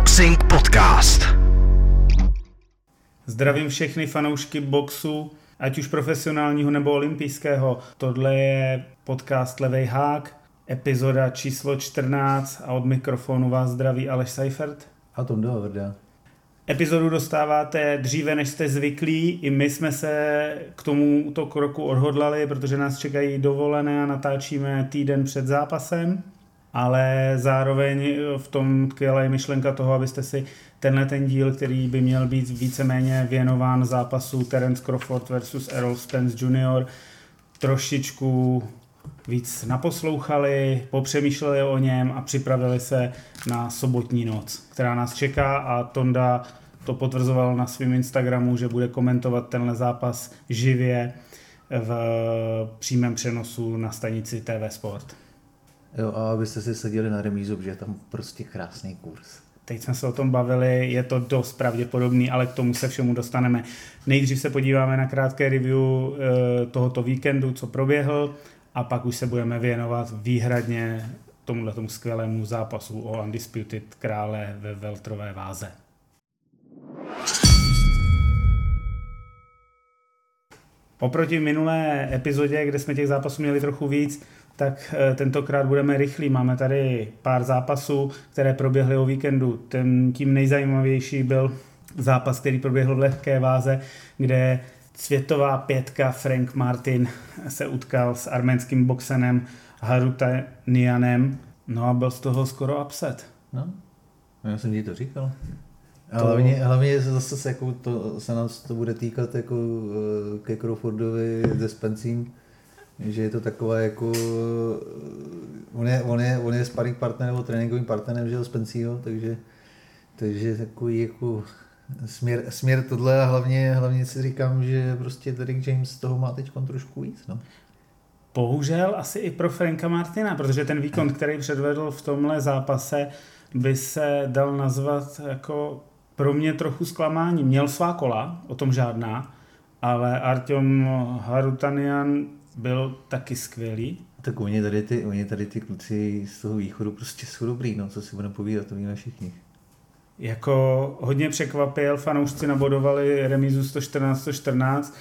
Boxing Podcast. Zdravím všechny fanoušky boxu, ať už profesionálního nebo olympijského. Tohle je podcast Levej hák, epizoda číslo 14 a od mikrofonu vás zdraví Aleš Seifert. A to Vrda. Epizodu dostáváte dříve, než jste zvyklí. I my jsme se k tomuto kroku odhodlali, protože nás čekají dovolené a natáčíme týden před zápasem. Ale zároveň v tom tkvěla je myšlenka toho, abyste si tenhle ten díl, který by měl být víceméně věnován zápasu Terence Crawford versus Errol Spence Jr., trošičku víc naposlouchali, popřemýšleli o něm a připravili se na sobotní noc, která nás čeká a Tonda to potvrzoval na svém Instagramu, že bude komentovat tenhle zápas živě v přímém přenosu na stanici TV Sport. Jo, a abyste si seděli na remízu, protože je tam prostě krásný kurz. Teď jsme se o tom bavili, je to dost pravděpodobný, ale k tomu se všemu dostaneme. Nejdřív se podíváme na krátké review eh, tohoto víkendu, co proběhl, a pak už se budeme věnovat výhradně tomuhle tomu skvělému zápasu o Undisputed krále ve veltrové váze. Oproti minulé epizodě, kde jsme těch zápasů měli trochu víc, tak eh, tentokrát budeme rychlí. Máme tady pár zápasů, které proběhly o víkendu. Ten, tím nejzajímavější byl zápas, který proběhl v lehké váze, kde světová pětka Frank Martin se utkal s arménským boxenem Harutanianem. No a byl z toho skoro upset. No, já jsem ti to říkal. To... Hlavně, hlavně zase se, jako to, se nás to bude týkat jako eh, ke Crawfordovi se Spencím, že je to taková jako, on je, on je, on je sparring partner nebo tréninkovým partnerem, že jo, Spencího, takže, takže takový jako směr, směr tohle a hlavně, hlavně si říkám, že prostě Derek James toho má teď trošku víc, no. Bohužel asi i pro Franka Martina, protože ten výkon, který předvedl v tomhle zápase, by se dal nazvat jako pro mě trochu zklamání. Měl svá kola, o tom žádná, ale Artyom Harutanian byl taky skvělý. Tak oni tady ty, oni tady ty kluci z toho východu prostě jsou dobrý, no, co si budeme povídat, to víme všichni. Jako hodně překvapil, fanoušci nabodovali remízu 114-114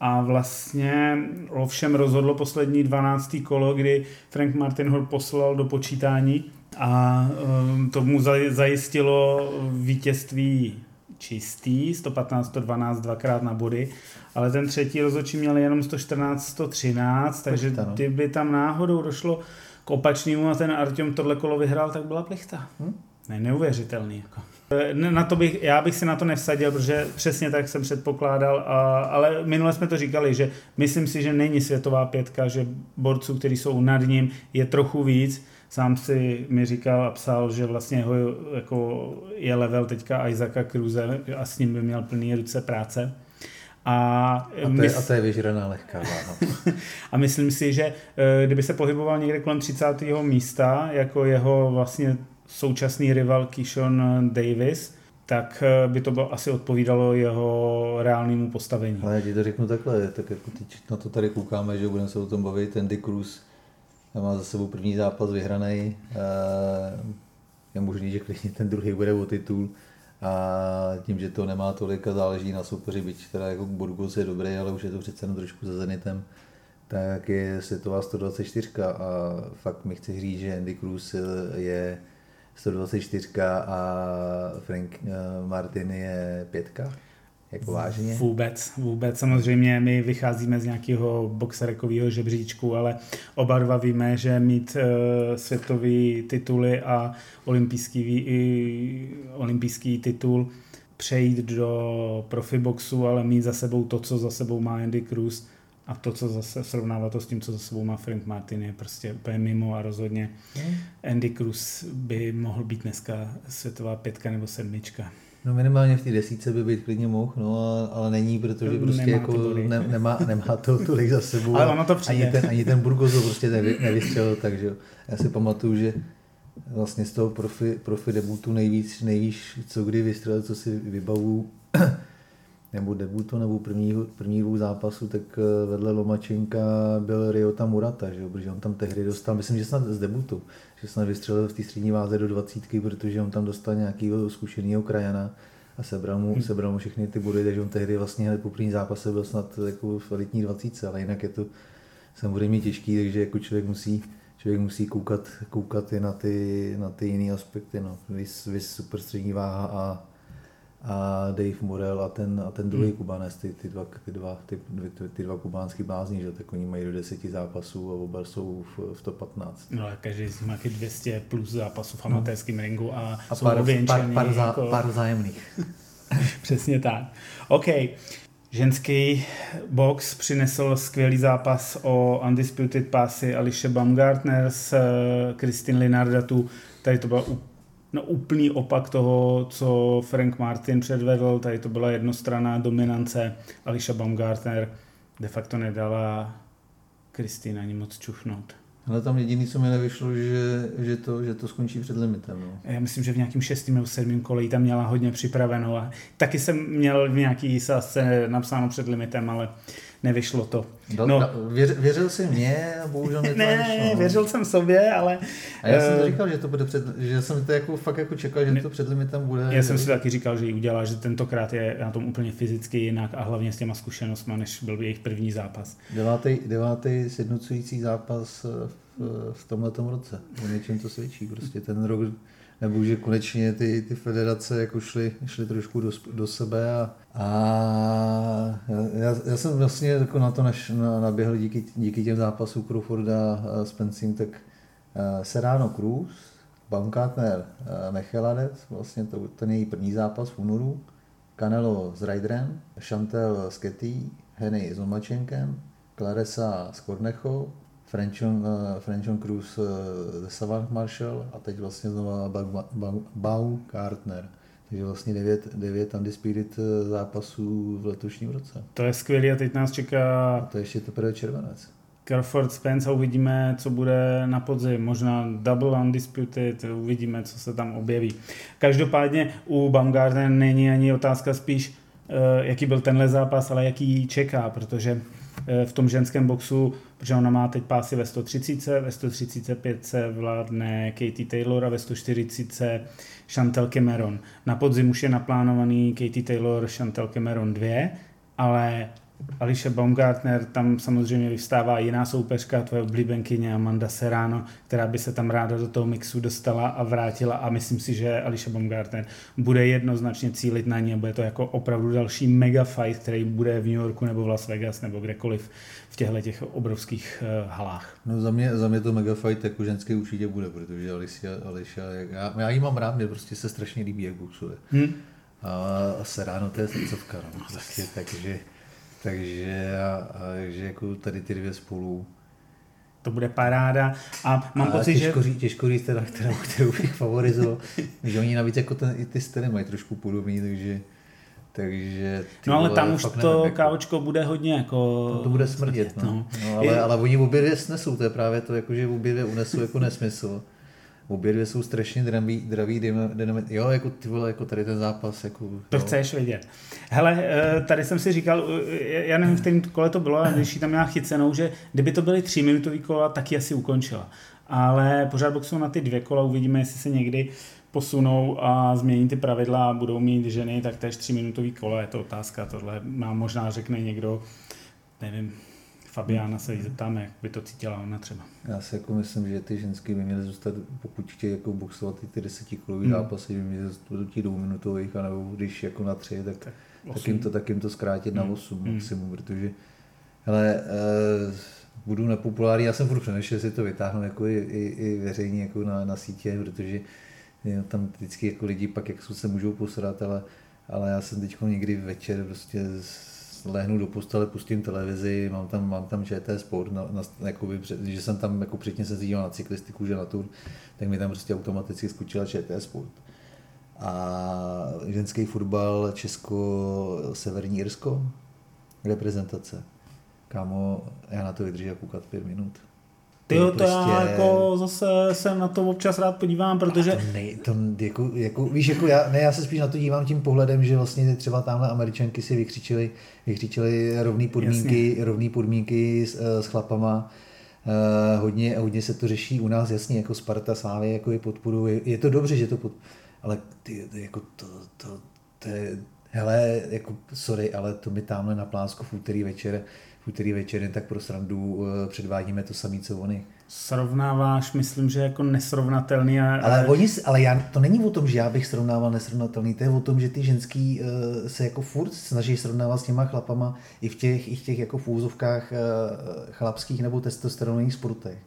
a vlastně ovšem rozhodlo poslední 12. kolo, kdy Frank Martin ho poslal do počítání a um, to mu zajistilo vítězství čistý, 115-112 dvakrát na body, ale ten třetí rozhodčí měl jenom 114-113, takže no. kdyby tam náhodou došlo k opačnému a ten Artyom tohle kolo vyhrál, tak byla plichta. Hm? Ne, neuvěřitelný. Jako. Na to bych, já bych si na to nevsadil, protože přesně tak jsem předpokládal, a, ale minule jsme to říkali, že myslím si, že není světová pětka, že borců, kteří jsou nad ním, je trochu víc. Sám si mi říkal a psal, že vlastně ho jako je level teďka Isaaca Cruze a s ním by měl plný ruce práce. A, a, to, je, a to je vyžraná lehká váha. a myslím si, že eh, kdyby se pohyboval někde kolem 30. místa, jako jeho vlastně současný rival Kishon Davis, tak eh, by to bylo, asi odpovídalo jeho reálnému postavení. Ale já ti to řeknu takhle, tak jako teď na to tady koukáme, že budeme se o tom bavit, Andy Cruz má za sebou první zápas vyhraný, eh, je možný, že klidně ten druhý bude o titul a tím, že to nemá tolik a záleží na soupeři, byť teda jako Burgos je dobrý, ale už je to přece jen trošku za Zenitem, tak je světová 124 a fakt mi chci říct, že Andy Cruz je 124 a Frank eh, Martin je pětka? Jako vážně? Vůbec, vůbec. Samozřejmě my vycházíme z nějakého boxerekového žebříčku, ale oba dva víme, že mít uh, světový tituly a olympijský, i, olympijský titul, přejít do profiboxu, ale mít za sebou to, co za sebou má Andy Cruz, a to, co zase srovnává to s tím, co za sebou má Frank Martin, je prostě úplně mimo a rozhodně hmm. Andy Cruz by mohl být dneska světová pětka nebo sedmička. No minimálně v té desíce by být klidně mohl, no, ale není, protože prostě nemá jako ne, nemá, nemá to tolik za sebou. ale ono to přijde. Ani ten, ani ten Burgos ho prostě nevy, nevystřelil, takže já si pamatuju, že vlastně z toho profi, profi debutu nejvíc, nejvíc co kdy vystřelil, co si vybavu, nebo debutu, nebo první, první dvou zápasů, tak eh, vedle Lomačenka byl Ryota Murata, že jo, protože on tam tehdy dostal, myslím, že snad z debutu, že snad vystřelil v té střední váze do dvacítky, protože on tam dostal nějakého zkušeného krajana a sebral mu, hmm. sebral mu všechny ty body, takže on tehdy vlastně hned po první zápase byl snad jako v elitní dvacítce, ale jinak je to samozřejmě těžký, takže jako člověk musí člověk musí koukat, koukat i na ty, na ty jiné aspekty. No. Vys, vys super střední váha a, a Dave Morel a ten, a ten druhý hmm. kubanec, ty, ty, dva, ty, dva, ty, ty, ty dva kubánský blázni, že tak oni mají do deseti zápasů a oba jsou v, v top 15. No a každý z nich má 200 plus zápasů v amatérském no. ringu a, a jsou pár, pár, pár, zá, jako... pár zájemných. Přesně tak. OK. Ženský box přinesl skvělý zápas o Undisputed Passy Ališe Baumgartner s Kristin eh, Linardatu. Tady to byl no, úplný opak toho, co Frank Martin předvedl. Tady to byla jednostranná dominance. Ališa Baumgartner de facto nedala Kristin ani moc čuchnout. Ale tam jediný, co mi nevyšlo, že, že, to, že to skončí před limitem. No. Já myslím, že v nějakém šestém nebo sedmém kole tam měla hodně připraveno. A taky jsem měl v nějaký sásce napsáno před limitem, ale nevyšlo to. Do, no, věř, věřil jsi mě, bohužel mě to ne, nevyšlo. Ne, no. věřil jsem sobě, ale... A já jsem to eh, říkal, že to bude před, že jsem to jako fakt jako čekal, že to před limitem bude. Já jsem si taky říkal, že ji udělá, že tentokrát je na tom úplně fyzicky jinak a hlavně s těma zkušenostmi, než byl by jejich první zápas. Devátý, devátý sjednocující zápas v, v tomhle roce. O něčem to svědčí. Prostě ten rok nebo že konečně ty, ty federace jako šly, šly trošku do, do sebe a, a já, já, jsem vlastně jako na to naš, na, naběhl díky, díky těm zápasům Crawforda a Spencing, tak uh, Serrano Cruz, Baumgartner uh, Mecheladec, vlastně to, ten její první zápas v únoru, Canelo s Ryderem, Chantel s Ketty, Henny s Lomačenkem, Claresa s Kornechou, Frenchon, uh, Frenchon Cruz uh, The Savant Marshall a teď vlastně znova Bau Kartner. Takže vlastně devět, devět undisputed eh, zápasů v letošním roce. To je skvělé a teď nás čeká... A to je ještě teprve červenec. Crawford Spence a uvidíme, co bude na podzim. Možná double undisputed, uvidíme, co se tam objeví. Každopádně u Baumgartner není ani otázka spíš, jaký byl tenhle zápas, ale jaký čeká, protože Eh, v tom ženském boxu, protože ona má teď pásy ve 130, ve 135 se vládne Katie Taylor a ve 140 Chantel Cameron. Na podzim už je naplánovaný Katie Taylor, Chantel Cameron 2, ale Alicia Baumgartner, tam samozřejmě vyvstává jiná soupeřka, tvoje oblíbenkyně Amanda Serrano, která by se tam ráda do toho mixu dostala a vrátila a myslím si, že Alicia Baumgartner bude jednoznačně cílit na ní a bude to jako opravdu další mega fight, který bude v New Yorku nebo v Las Vegas nebo kdekoliv v těchto těch obrovských uh, halách. No za mě, za mě to mega fight jako ženský určitě bude, protože Alicia, Alicia já, já jí mám rád, mě prostě se strašně líbí, jak boxuje. Hmm. A Serrano to je srdcovka, no, prostě, takže takže, takže jako tady ty dvě spolu to bude paráda a mám a pocit, těžko, že... Těžko říct teda, kterou, kterou bych favorizoval, že oni navíc jako ten, i ty styly mají trošku podobný, takže takže no ale tam už to nevím, jako- kávočko bude hodně jako... To bude smrdět, no. no. no ale, ale oni obě dvě snesou, to je právě to, jako, že obě dvě unesou jako nesmysl. Obě dvě jsou strašně draví, draví dynamit. Jo, jako ty vole, jako tady ten zápas. Jako, to jo. chceš vidět. Hele, eh, tady jsem si říkal, eh, já nevím, v kterém kole to bylo, ale když tam měla chycenou, že kdyby to byly tři minutový kola, tak ji asi ukončila. Ale pořád boxují na ty dvě kola, uvidíme, jestli se někdy posunou a změní ty pravidla a budou mít ženy tak též tři minutový kola, je to otázka, tohle mám možná řekne někdo, nevím, Fabiána se jí zeptáme, jak by to cítila ona třeba. Já si jako myslím, že ty ženské by měly zůstat, pokud chtějí jako boxovat ty, ty desetikolový hmm. zápasy, by měly zůstat do těch dvouminutových, anebo když jako na tři, tak, tak, tak, jim, to, tak jim to zkrátit hmm. na 8 hmm. maximum, protože hele, eh, budu nepopulární, já jsem furt přemýšlel, jestli to vytáhnu jako i, i, i veřejně jako na, na sítě, protože je, tam vždycky jako lidi pak jak se můžou posrat, ale, ale já jsem teď někdy večer prostě lehnu do postele, pustím televizi, mám tam, mám tam ČT Sport, na, na, jakoby, že jsem tam jako předtím se díval na cyklistiku, že na tur, tak mi tam prostě automaticky skočila ČT Sport. A ženský fotbal Česko-Severní Irsko, reprezentace. Kámo, já na to vydržím koukat pět minut. Ty to, to prostě... já jako zase se na to občas rád podívám, protože... to, nej, to jako, jako, víš, jako já, ne, já se spíš na to dívám tím pohledem, že vlastně třeba tamhle američanky si vykřičili, vykřičili rovné podmínky, Jasně. rovný podmínky s, s chlapama. Uh, hodně, hodně se to řeší u nás, jasně, jako Sparta, Slávy, jako je podporu, je, je to dobře, že to pod... ale ty, jako to, to, to je, hele, jako sorry, ale to mi tamhle na Plánsko v úterý večer úterý večer jen tak pro srandu eh, předvádíme to samé, co oni. Srovnáváš, myslím, že jako nesrovnatelný. A, ale, oni, ale já, to není o tom, že já bych srovnával nesrovnatelný, to je o tom, že ty ženský uh, se jako furt snaží srovnávat s těma chlapama i v těch, i v těch jako v úzovkách uh, chlapských nebo testosteronových sportech.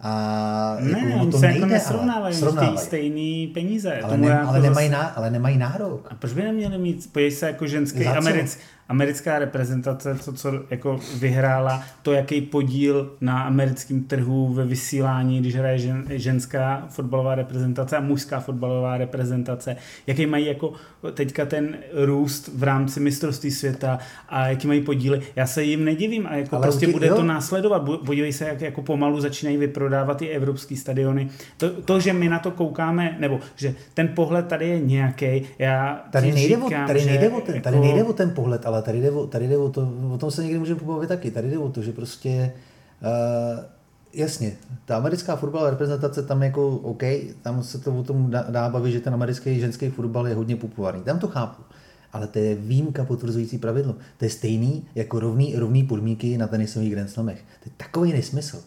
A ne, jako, oni to se nejde, jako nesrovnávají, srovnávají. stejný peníze. Ale, ne, ale, nemají ná, ale nemají nárok. A proč by neměli mít, podívej se jako ženský americký, americká reprezentace, to, co jako vyhrála, to, jaký podíl na americkém trhu ve vysílání, když hraje žen, ženská fotbalová reprezentace a mužská fotbalová reprezentace, jaký mají jako teďka ten růst v rámci mistrovství světa a jaký mají podíly. Já se jim nedivím a jako Ale prostě bude jo. to následovat. Podívej se, jak jako pomalu začínají vyprodávat i evropský stadiony. To, to, že my na to koukáme, nebo že ten pohled tady je nějaký, já tady nejde, říkám, o, tady, nejde o ten, jako... tady nejde o ten pohled, ale tady jde o, tady jde o to, o tom se někdy můžeme pobavit taky, tady jde o to, že prostě uh, jasně, ta americká fotbalová reprezentace tam jako OK, tam se to o tom dá, bavit, že ten americký ženský fotbal je hodně populární, tam to chápu. Ale to je výjimka potvrzující pravidlo. To je stejný jako rovný, rovný podmínky na tenisových Grand Slamech. To je takový nesmysl.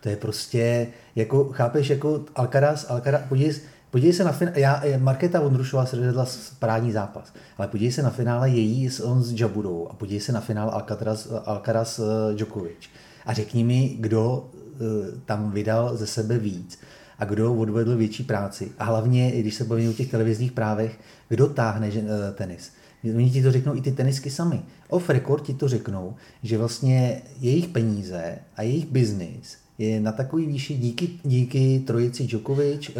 To je prostě, jako, chápeš, jako Alcaraz, Alcaraz podívej, Podívej se na finále, já, Markéta Vondrušová se rozhodla parádní zápas, ale podívej se na finále její s, on s Jabudou a podívej se na finále Alcaraz, Alcaraz eh, Djokovic. A řekni mi, kdo eh, tam vydal ze sebe víc a kdo odvedl větší práci. A hlavně, když se bavíme o těch televizních právech, kdo táhne eh, tenis. Oni ti to řeknou i ty tenisky sami. Off record ti to řeknou, že vlastně jejich peníze a jejich biznis je na takový výši díky, díky trojici Djokovic, uh,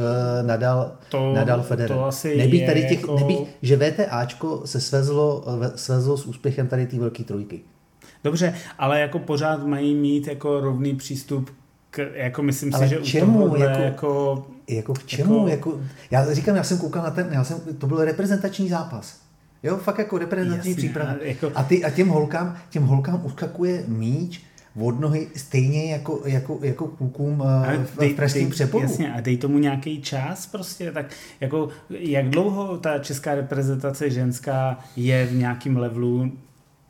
Nadal, to, Nadal Federer. To asi nebý tady těch, jako... nebý, že VTAčko se svezlo, svezlo s úspěchem tady té velké trojky. Dobře, ale jako pořád mají mít jako rovný přístup k, jako myslím ale si, že čemu, u jako, jako, jako k čemu? Jako, jako, já říkám, já jsem koukal na ten, já jsem, to byl reprezentační zápas. Jo, fakt jako reprezentační příprava. Jako... A, ty, a těm holkám, těm holkám uskakuje míč, od nohy stejně jako, jako, jako klukům eh, v, dej, v pražském přeporu. Jasně, a dej tomu nějaký čas prostě, tak jako jak dlouho ta česká reprezentace ženská je v nějakém levelu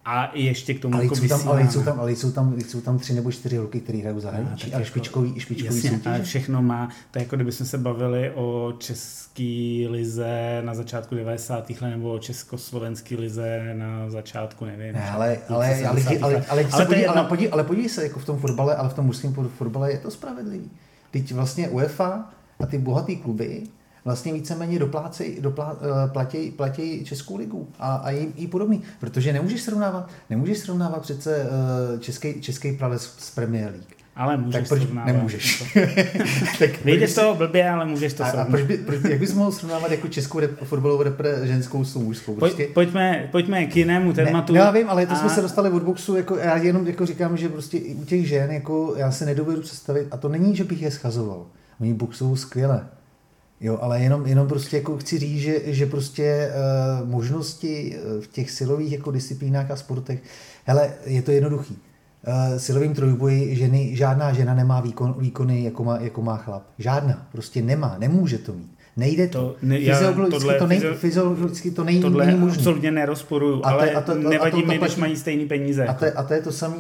a ještě k tomu ale jako jsou tam, ale jsou tam, ale jsou tam, jsou tam tři nebo čtyři roky, který hrajou zahraničí, no, ale jako, špičkový, špičkový jasně, soutěže. Ale všechno má, to je jako kdybychom se bavili o české lize na začátku 90. let nebo o československé lize na začátku, nevím. Ne, ale, ale, ale, ale, ale, ale, ale, podívej, ale, podívej, ale podívej se, jako v tom fotbale, ale v tom mužském fotbale je to spravedlivý. Teď vlastně UEFA a ty bohatý kluby vlastně víceméně doplácej, doplá, eh, platí, platí Českou ligu a, a jí, jí podobný. Protože nemůžeš srovnávat, nemůžeš srovnávat přece eh, český, český prales s Premier League. Ale můžeš tak proč srovnávat. nemůžeš? tak Vyjde z toho blbě, ale můžeš to a, srovnávat. A proč by, proč, jak bys mohl srovnávat jako českou rep, fotbalovou repre ženskou s mužskou? Prostě... Pojď, pojďme, pojďme k jinému tématu. Ne, já vím, ale to a... jsme se dostali od boxu, jako já jenom jako říkám, že prostě u těch žen jako já se nedovedu představit, a to není, že bych je schazoval. Oni boxují skvěle. Jo, ale jenom, jenom prostě jako chci říct, že, že prostě uh, možnosti eh, v těch silových jako disciplínách a sportech, hele, je to jednoduchý. Uh, silovým trojboji ženy, žádná žena nemá výkon, výkony, jako má, jako má chlap. Žádná. Prostě nemá, nemůže to mít. Nejde to. to ne, fyziologicky, tohle, to nej, fyziologicky to není, tohle není možné. absolutně nerozporuju, ale a to, a to, nevadí a to, mi, když mají stejný peníze. A to, a to je to samé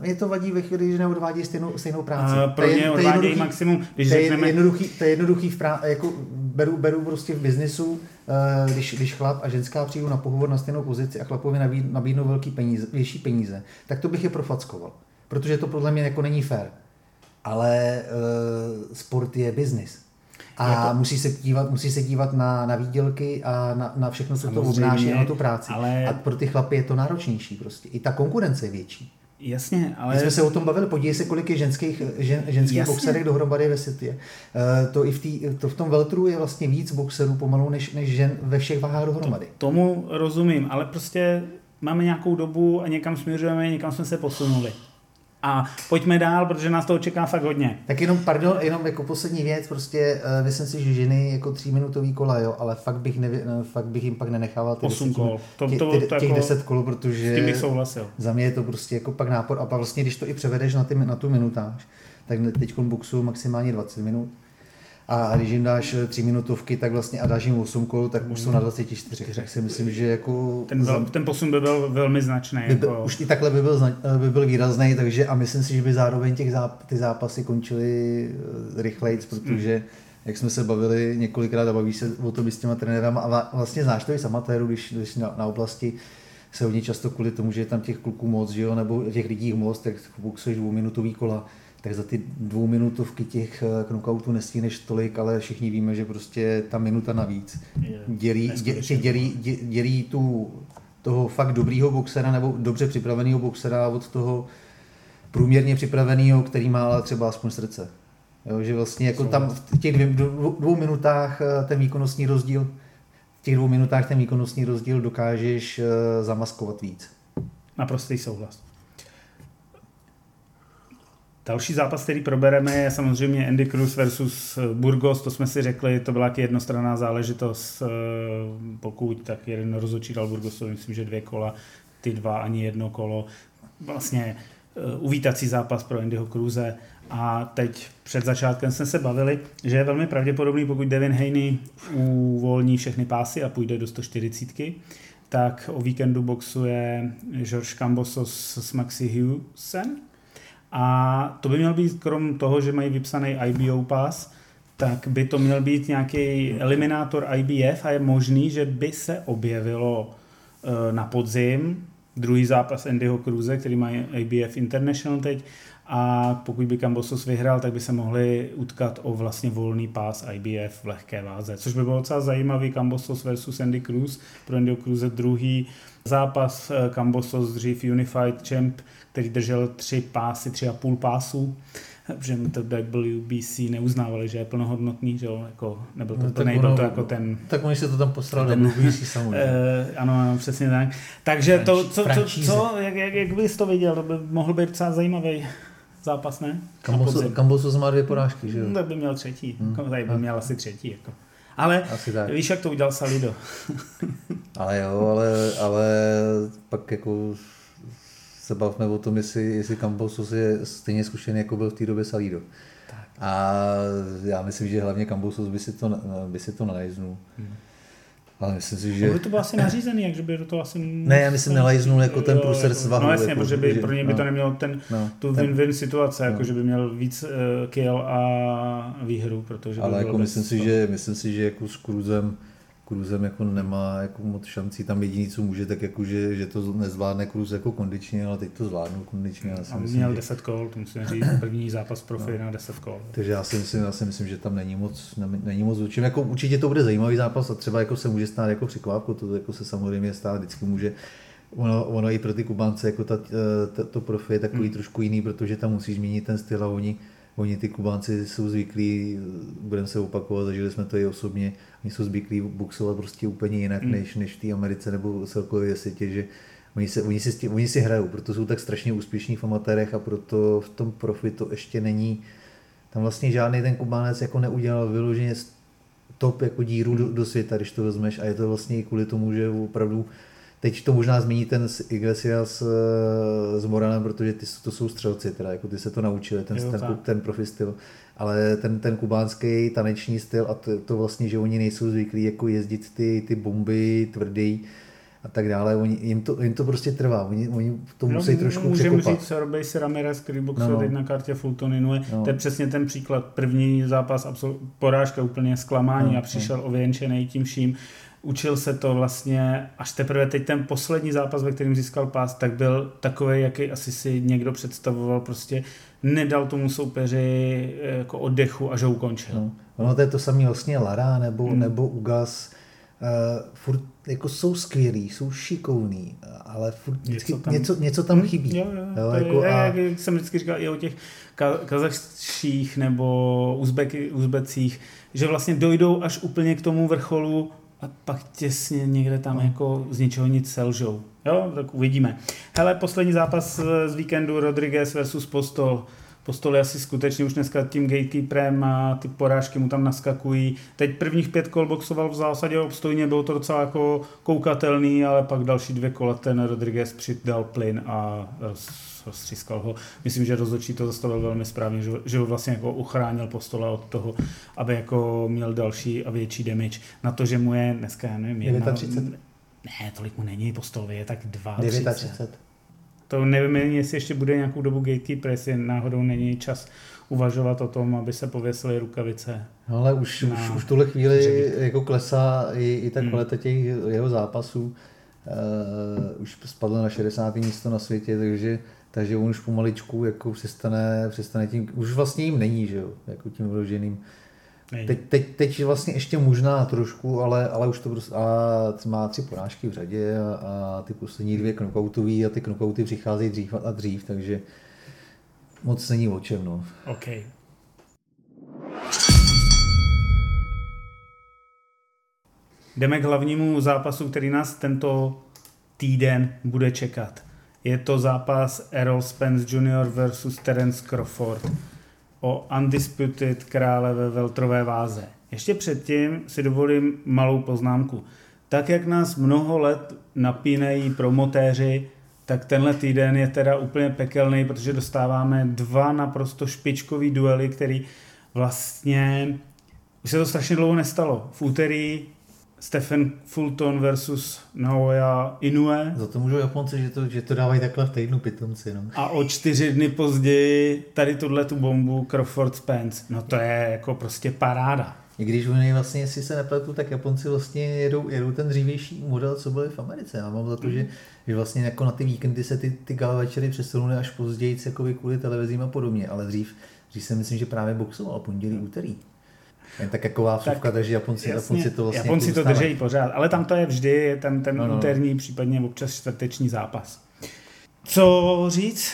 mě to vadí ve chvíli, že neodvádí stejnou, stejnou práci. A pro ně odvádějí maximum. Když to, je řekneme... jednoduchý, to je jednoduchý v prá... jako beru, beru prostě v biznesu, eh, když, když chlap a ženská přijdou na pohovor na stejnou pozici a chlapovi nabídnou velký peníze, větší peníze, tak to bych je profackoval. Protože to podle mě jako není fér. Ale uh, sport je biznis. A jako... musí, se dívat, musí se dívat na, na výdělky a na, na všechno, co to obnáší na tu práci. Ale... A pro ty chlapy je to náročnější prostě. I ta konkurence je větší. Jasně, ale... My jsme se o tom bavili, podívej se, kolik je ženských, žen, ženských Jasně. boxerek dohromady ve světě. Uh, to i v tý, to v tom veltru je vlastně víc boxerů pomalu než, než žen ve všech váhách dohromady. To, tomu rozumím, ale prostě máme nějakou dobu a někam směřujeme, někam jsme se posunuli. A pojďme dál, protože nás to čeká fakt hodně. Tak jenom, pardon, jenom jako poslední věc, prostě uh, myslím si, že ženy jako tříminutový kola, jo, ale fakt bych, nevě, fakt bych jim pak nenechával ty 8 kol. To, to, to, těch, těch jako, 10 kol, protože tím bych souhlasil. za mě je to prostě jako pak nápor a pak vlastně, když to i převedeš na, ty, na tu minutáž, tak teď boxu maximálně 20 minut a když jim dáš eh, tři minutovky, tak vlastně a dáš jim 8 kol, tak už jsou na 24. Tak si myslím, že jako... Ten, vel, ten posun by byl velmi značný. By byl, jako... Už i takhle by byl, eh, by byl výrazný, takže a myslím si, že by zároveň těch záp, ty zápasy končily eh, rychleji, protože mm. jak jsme se bavili několikrát a baví se o to s těma trenérama a vlastně znáš to i z amatérů, když, když na, na oblasti se hodně často kvůli tomu, že je tam těch kluků moc, že jo, nebo těch lidí moc, tak boxuješ dvouminutový kola tak za ty dvouminutovky těch eh, knockoutů nestíneš tolik, ale všichni víme, že prostě ta minuta navíc dělí, dě, dělí, dě, dělí tu, toho fakt dobrýho boxera nebo dobře připraveného boxera od toho průměrně připraveného, který má ale třeba aspoň srdce. Jo, že vlastně jako tam v těch dvě, dvou, dvou minutách eh, ten výkonnostní rozdíl v těch dvou minutách ten výkonnostní rozdíl dokážeš eh, zamaskovat víc. Naprostý souhlas. Další zápas, který probereme, je samozřejmě Andy Cruz versus eh, Burgos, to jsme si řekli, to byla jednostranná záležitost, eh, pokud tak jeden rozhodčí dal Burgosovi, myslím, že dvě kola, ty dva ani jedno kolo, vlastně eh, uvítací zápas pro Andyho Cruze. A teď před začátkem jsme se bavili, že je velmi pravděpodobný, pokud Devin Haney uvolní všechny pásy a půjde do 140, tak o víkendu boxuje George Cambosos s Maxi Hughesem, a to by měl být, krom toho, že mají vypsaný IBO pass, tak by to měl být nějaký eliminátor IBF a je možný, že by se objevilo eh, na podzim druhý zápas Andyho Cruze, který má IBF International teď a pokud by Kambosos vyhrál, tak by se mohli utkat o vlastně volný pás IBF v lehké váze, což by bylo docela zajímavý Kambosos versus Andy Cruz, pro Andyho Cruze druhý zápas Kambosos eh, dřív Unified Champ který držel tři pásy, tři a půl pásů, že to WBC neuznávali, že je plnohodnotný, že jo, jako, nebyl to, no, to nebyl ono, to jako ten... Tak oni se to tam postrali ten, WBC samozřejmě. Uh, ano, ano, přesně tak. Takže to, co, co, co jak, jak, jak bys to viděl, to by mohl být docela zajímavý zápas, ne? Kambosu má dvě porážky, že jo? No, tak by měl třetí, hmm. tady by měl asi třetí, jako. Ale Asi tak. víš, jak to udělal Salido. ale jo, ale, ale pak jako se bavme o tom, jestli, jestli Cambosos je stejně zkušený, jako byl v té době Salido. Tak. A já myslím, že hlavně Cambosos by si to, by si to nalajznul. Hmm. Ale myslím si, že... by to bylo asi nařízený, jakže by do toho asi... Ne, já myslím, nelajznul jako ten průser jako, svahu. No jasně, jako, protože by, že, pro něj by no, to nemělo ten, no, tu win-win situace, no. jako že by měl víc uh, kill a výhru, protože Ale jako myslím si, že, myslím si, že jako s Cruzem Kruzem jako nemá jako moc šancí, tam jediný, co může, tak jako, že, že to nezvládne Kruz jako kondičně, ale teď to zvládnu kondičně. Já si a myslím, měl že... 10 kol, to musím říct, první zápas profi no. na 10 kol. Takže já si myslím, já si myslím, že tam není moc, není moc učím. Jako určitě to bude zajímavý zápas a třeba jako se může stát jako překvapku, to jako se samozřejmě stát vždycky může, Ono, ono i pro ty Kubánce, jako ta, ta, to profi je takový hmm. trošku jiný, protože tam musíš změnit ten styl a oni, oni ty Kubánci jsou zvyklí, budeme se opakovat, zažili jsme to i osobně, oni jsou zvyklí boxovat prostě úplně jinak mm. než, než v té Americe nebo celkově světě, že oni, se, oni, si, oni si hrajou, proto jsou tak strašně úspěšní v amatérech a proto v tom profi to ještě není, tam vlastně žádný ten Kubánec jako neudělal vyloženě top jako díru do, do světa, když to vezmeš a je to vlastně i kvůli tomu, že opravdu Teď to možná zmíní ten Iglesias s Moranem, protože ty, to jsou střelci, teda, jako ty se to naučili, ten, jo, ten, ten profi styl. Ale ten, ten kubánský taneční styl a to, to, vlastně, že oni nejsou zvyklí jako jezdit ty, ty bomby tvrdý, a tak dále, oni, jim, to, jim to prostě trvá, oni, oni to no, musí trošku můžeme překopat. říct, Robej si Ramirez, který boxuje no, teď na kartě Fultoninu, no. to je přesně ten příklad, první zápas, absolut, porážka úplně zklamání no, a přišel no. ověnčený tím vším, učil se to vlastně až teprve teď ten poslední zápas, ve kterém získal pás, tak byl takový, jaký asi si někdo představoval, prostě nedal tomu soupeři eh, jako oddechu a že ukončil. No. Ono to je to samé vlastně Lara nebo, hmm. nebo Ugas, uh, furt jako jsou skvělí, jsou šikovní, ale furt něco, tam, něco, něco tam hmm, chybí. Jo, jo, jo, jako je, a... jak jsem vždycky říkal i o těch kazachších nebo uzbeky, uzbecích, že vlastně dojdou až úplně k tomu vrcholu a pak těsně někde tam no. jako z ničeho nic selžou. Jo, tak uvidíme. Hele, poslední zápas z víkendu Rodriguez versus Postol. Postol je asi skutečně už dneska tím gatekeeperem a ty porážky mu tam naskakují. Teď prvních pět kol boxoval v zásadě obstojně, bylo to docela jako koukatelný, ale pak další dvě kola ten Rodriguez přidal plyn a rozstřískal ho. Myslím, že rozhodčí to zastavil velmi správně, že, že ho vlastně jako uchránil postola od toho, aby jako měl další a větší damage. Na to, že mu je dneska, já nevím, jedna, 39. Ne, tolik mu není postolovi, je tak 2, 39. To nevím, jestli ještě bude nějakou dobu gatekeeper, jestli náhodou není čas uvažovat o tom, aby se pověsily rukavice. No ale už, už, už tuhle chvíli dřevík. jako klesá i, i ta hmm. kvalita těch jeho zápasů. Uh, už spadl na 60. místo na světě, takže takže on už pomaličku jako přestane, přestane tím, už vlastně jim není, že jo, jako tím vyloženým. Teď, teď, teď vlastně ještě možná trošku, ale, ale už to prostě, a má tři porážky v řadě a, a ty poslední dvě knockoutový a ty knockouty přicházejí dřív a dřív, takže moc není o čem, no. Okay. Jdeme k hlavnímu zápasu, který nás tento týden bude čekat. Je to zápas Errol Spence Jr. versus Terence Crawford o undisputed krále ve veltrové váze. Ještě předtím si dovolím malou poznámku. Tak, jak nás mnoho let napínají promotéři, tak tenhle týden je teda úplně pekelný, protože dostáváme dva naprosto špičkový duely, který vlastně už se to strašně dlouho nestalo. V úterý Stephen Fulton versus Naoya Inoue. Za to můžou Japonci, že to, že to dávají takhle v týdnu pitomci. No. A o čtyři dny později tady tuhle tu bombu Crawford Spence. No to je jako prostě paráda. I když oni vlastně, jestli se nepletu, tak Japonci vlastně jedou, jedou ten dřívější model, co byly v Americe. Já mám za to, mm. že, že vlastně jako na ty víkendy se ty, ty gala večery přesunuly až později jako kvůli televizím a podobně, ale dřív, dřív si myslím, že právě boxoval pondělí, úterý. Jen tak jako vsuvka, tak, takže Japonci, jasně, Japonci to vlastně Japonci to drží pořád, ale tam to je vždy ten, ten no, no. úterní, případně občas čtvrteční zápas. Co říct?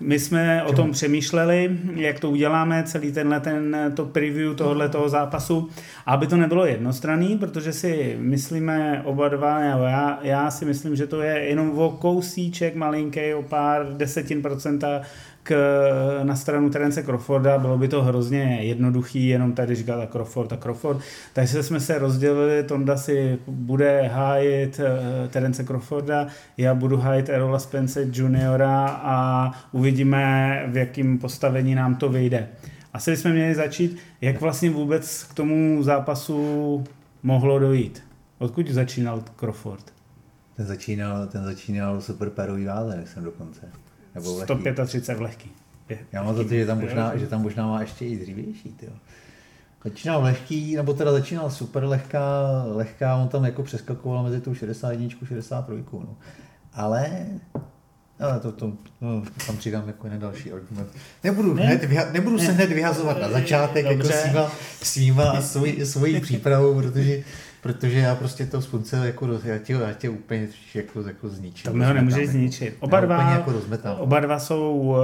My jsme Čemu? o tom přemýšleli, jak to uděláme, celý tenhle ten, to preview tohohle toho zápasu, aby to nebylo jednostranný, protože si myslíme oba dva, já, já si myslím, že to je jenom o kousíček malinký, o pár desetin procenta k, na stranu Terence Crawforda, bylo by to hrozně jednoduchý, jenom tady říkat a Crawford a Crawford. Takže jsme se rozdělili, Tonda si bude hájit uh, Terence Crawforda, já budu hájit Erola Spence juniora a uvidíme, v jakém postavení nám to vyjde. Asi jsme měli začít, jak vlastně vůbec k tomu zápasu mohlo dojít. Odkud začínal Crawford? Ten začínal, ten začínal super pérový váze, jsem dokonce. Nebo lehký. 135 v lehký. Je, Já mám za to, že tam možná, že tam možná má ještě i dřívější. Tyjo. Začínal lehký, nebo teda začínal super lehká, lehká, on tam jako přeskakoval mezi tou 61 63. No. Ale ale to, to, no, tam přidám jako jeden další argument. Nebudu, ne? hned vyha- nebudu ne. se hned vyhazovat na začátek jako Dobře. jako svýma, svýma a svojí, svojí přípravou, protože protože já prostě to spunce jako, já tě, já tě úplně jako, jako zničím. To mi ho nemůžeš zničit. Oba dva, jako oba dva jsou uh,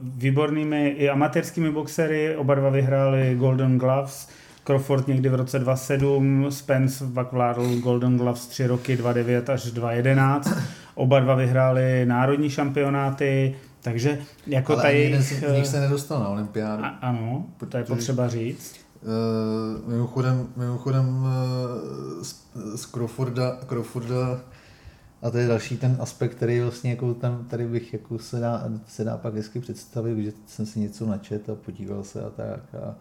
výbornými i amatérskými boxery, oba dva vyhráli Golden Gloves, Crawford někdy v roce 2007, Spence pak vládl Golden Gloves 3 roky, 2009 až 2011. Oba dva vyhráli národní šampionáty, takže jako Ale tady... jeden z nich se nedostal na olympiádu. Ano, to je potřeba říct. Uh, mimochodem, mimochodem uh, z, z Crawforda, Crawforda a to je další ten aspekt, který vlastně jako tam, tady bych jako se dá, se dá pak hezky představit, že jsem si něco načet a podíval se a tak. A,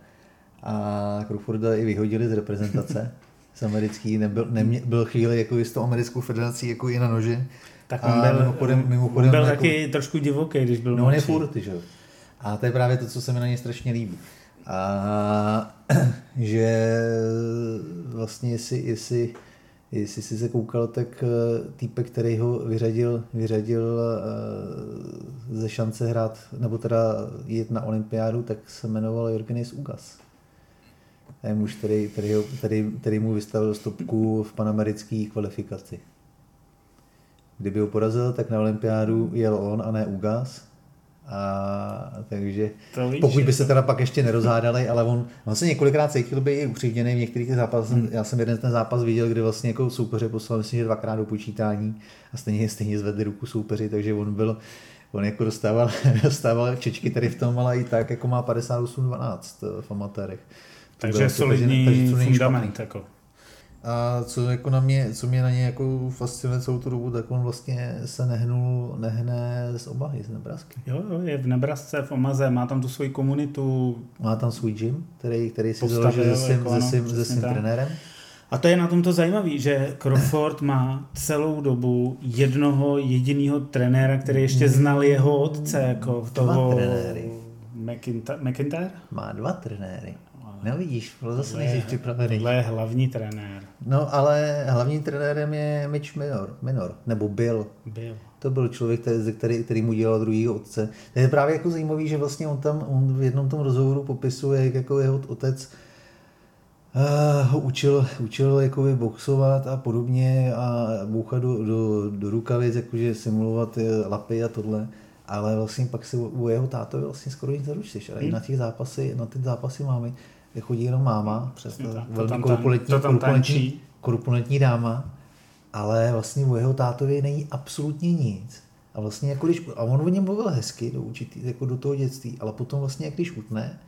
a Crawforda i vyhodili z reprezentace z americký, nebyl, nemě, byl chvíli jako s tou americkou federací jako i na noži. Tak on byl, mimochodem, mimochodem, byl jako, taky trošku divoký, když byl No on je furt, že jo. A to je právě to, co se mi na něj strašně líbí. A že vlastně jestli, jestli, jestli jsi se koukal, tak eh, týpek, který ho vyřadil, vyřadil eh, ze šance hrát, nebo teda jít na olympiádu, tak se jmenoval Jorgenis Ugas. To je muž, který, který, který, který mu vystavil stopku v panamerické kvalifikaci. Kdyby ho porazil, tak na olympiádu jel on a ne Ugas A, takže to víš, pokud by se teda pak ještě nerozhádali, ale on, on se několikrát cítil by i upřímněný v některých zápasech. Hmm. Já jsem jeden ten zápas viděl, kdy vlastně jako soupeře poslal, myslím, že dvakrát do počítání a stejně, stejně zvedli ruku soupeři, takže on byl, on jako dostával, dostával čečky tady v tom, ale i tak jako má 58-12 v amatérech. Takže solidní takže, takže fundament. Jako. A co, jako na mě, co mě na ně jako fascinuje celou tu dobu, tak on vlastně se nehnul, nehne z Omahy, z Nebrasky. Jo, jo, je v Nebrasce, v Omaze, má tam tu svoji komunitu. Má tam svůj gym, který, který si založil se svým, jako, se svým, se svým trenérem. A to je na tomto zajímavé, že Crawford má celou dobu jednoho jediného trenéra, který ještě znal jeho otce, jako toho... trenéry. McIntyre? Má dva trenéry. No vidíš, zase nejsi připravený. Tohle je hlavní trenér. No ale hlavním trenérem je Mitch Minor, Minor nebo Bill. Bill. To byl člověk, který, který, který mu dělal druhý otce. To je právě jako zajímavý, že vlastně on tam on v jednom tom rozhovoru popisuje, jak jako jeho otec uh, ho učil, učil jakoby boxovat a podobně a bouchat do, do, do rukavic, jakože simulovat lapy a tohle ale vlastně pak se u jeho tátovi vlastně skoro nic neručíš, ale hmm. i na těch zápasy, na ty zápasy máme chodí jenom máma, přes to velmi tam, korpulentní, korpulentní, korpulentní dáma, ale vlastně u jeho tátovi není absolutně nic. A vlastně jako když, a on o něm mluvil hezky do, určitý, jako do toho dětství, ale potom vlastně jak když utne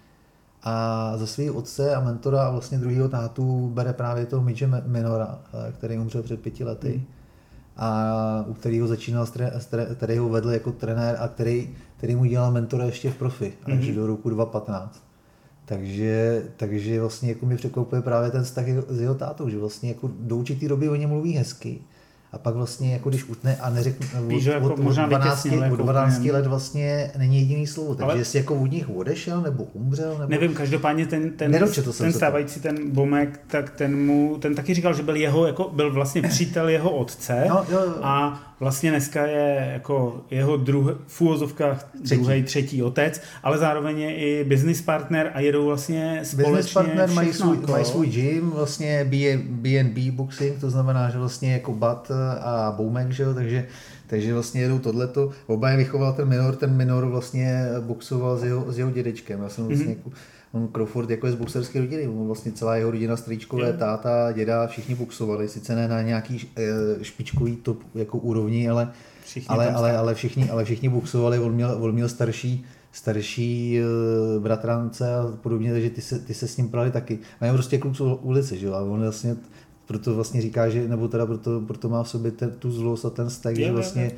a za svého otce a mentora a vlastně druhého tátu bere právě toho Midge Minora, eh, který umřel před pěti lety. Hmm. A u kterého začínal, který ho vedl jako trenér a který, který mu dělal mentora ještě v profi, až mm-hmm. do roku 2015. Takže, takže vlastně jako mi překvapuje právě ten vztah s jeho tátou, že vlastně jako do určitý doby o něm mluví hezky, a pak vlastně, jako když utne a neřekne, Víš, od, jako od, možná 12, od 12 let vlastně není jediný slovo. Takže Ale... jestli jako od nich odešel, nebo umřel, nebo... Nevím, každopádně ten, ten, ten stávající, ten Bomek, tak ten mu, ten taky říkal, že byl jeho, jako, byl vlastně přítel jeho otce no, jo, jo. a vlastně dneska je jako jeho druh, v úvozovkách druhý, třetí otec, ale zároveň je i business partner a jedou vlastně společně Business partner mají svůj, mají svůj gym, vlastně BNB boxing, to znamená, že vlastně jako bat a Boumek, že jo, takže, takže vlastně jedou tohleto. Oba je vychoval ten minor, ten minor vlastně boxoval s jeho, s jeho dědečkem. Já jsem vlastně mm-hmm. On Crawford jako je z boxerské rodiny, on vlastně celá jeho rodina, strýčkové, táta, děda, všichni boxovali, sice ne na nějaký eh, špičkový top jako úrovni, ale, ale, ale, ale, všichni, ale všichni boxovali, on měl, on měl starší, starší uh, bratrance a podobně, takže ty se, ty se s ním prali taky. A je prostě kluk z ulice, že jo, a on vlastně proto vlastně říká, že, nebo teda proto, proto má v sobě ten, tu zlost a ten vztah, že vlastně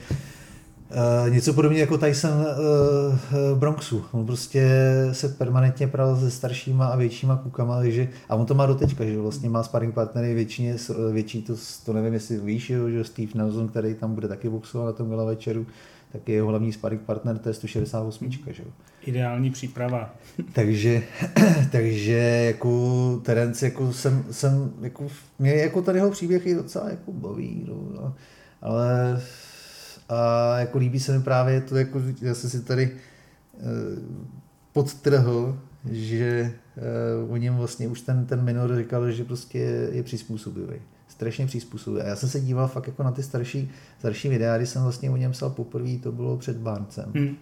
Uh, něco podobně jako Tyson uh, Bronxu. On prostě se permanentně pral se staršíma a většíma kukama, takže, a on to má doteďka, že vlastně má sparring partnery většině, větší, to, to nevím, jestli víš, že Steve Nelson, který tam bude taky boxovat na tom gala večeru, tak je jeho hlavní sparring partner, to je 168, že. Ideální příprava. takže, takže jako Terence, jako jsem, jsem jako, mě jako tady jeho příběh je docela jako baví, no, ale a jako líbí se mi právě to, jako já jsem si tady uh, podtrhl, že uh, o něm vlastně už ten, ten minor říkal, že prostě je, je přizpůsobivý strašně přizpůsobuje. A já jsem se díval fakt jako na ty starší, starší videa, když jsem vlastně o něm psal poprvé, to bylo před Barncem. Hmm.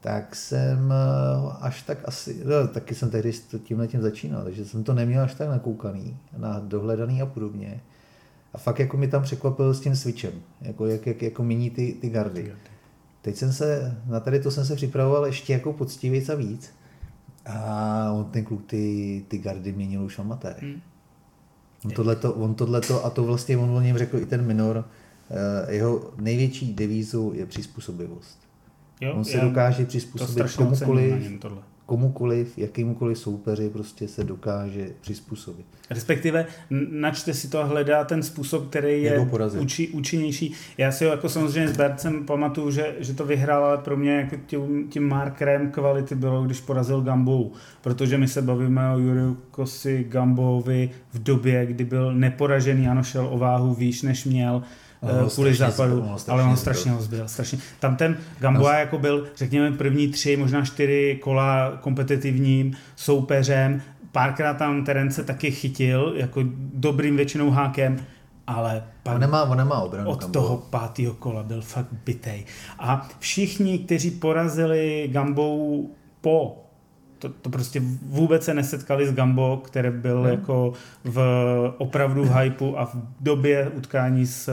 Tak jsem eh, až tak asi, no, taky jsem tehdy tímhle tím začínal, takže jsem to neměl až tak nakoukaný, na dohledaný a podobně. A fakt jako mi tam překvapil s tím switchem, jako, jak, jak jako mění ty, ty gardy. Teď jsem se, na tady to jsem se připravoval ještě jako poctivějc a víc. A on ten kluk ty, ty gardy měnil už amatér. Hmm. On tohleto, on tohleto, a to vlastně on o něm řekl i ten minor, eh, jeho největší devízu je přizpůsobivost. Jo, on se dokáže přizpůsobit komukoliv, komukoliv, jakýmukoliv soupeři prostě se dokáže přizpůsobit. Respektive načte si to a hledá ten způsob, který je uči, účinnější. Já si ho jako samozřejmě s Bercem pamatuju, že, že to vyhrál, ale pro mě jako tím, tím markerem kvality bylo, když porazil Gambou, protože my se bavíme o Juriu Kosi Gambovi v době, kdy byl neporažený, ano, šel o váhu výš, než měl, no, kvůli západu, ale on strašně ho zbyl, strašně. Tam ten Gamboa no. jako byl, řekněme, první tři, možná čtyři kola kompetitivním soupeřem, párkrát tam Terence taky chytil, jako dobrým většinou hákem, ale pak on nemá, on nemá obranu, od toho pátého kola byl fakt bitej. A všichni, kteří porazili Gambou po to, to prostě vůbec se nesetkali s Gambo, který byl hmm. jako v opravdu v hypeu a v době utkání s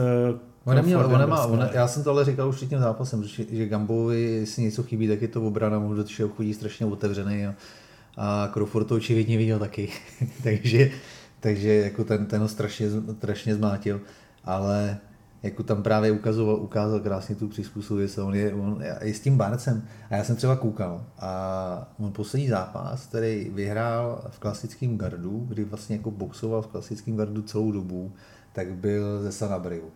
On neměl, on nemá, on, já jsem to ale říkal už před tím zápasem, že, že Gambovi si něco chybí, tak je to obrana, mu do chodí strašně otevřený a, a Crawford to očividně viděl taky. takže, takže jako ten, ten ho strašně, strašně zmátil, ale jako tam právě ukazoval, ukázal krásně tu přizpůsobivost. On je, on je s tím Barcem. A já jsem třeba koukal a on poslední zápas, který vyhrál v klasickém gardu, kdy vlastně jako boxoval v klasickém gardu celou dobu, tak byl ze Sanabriu.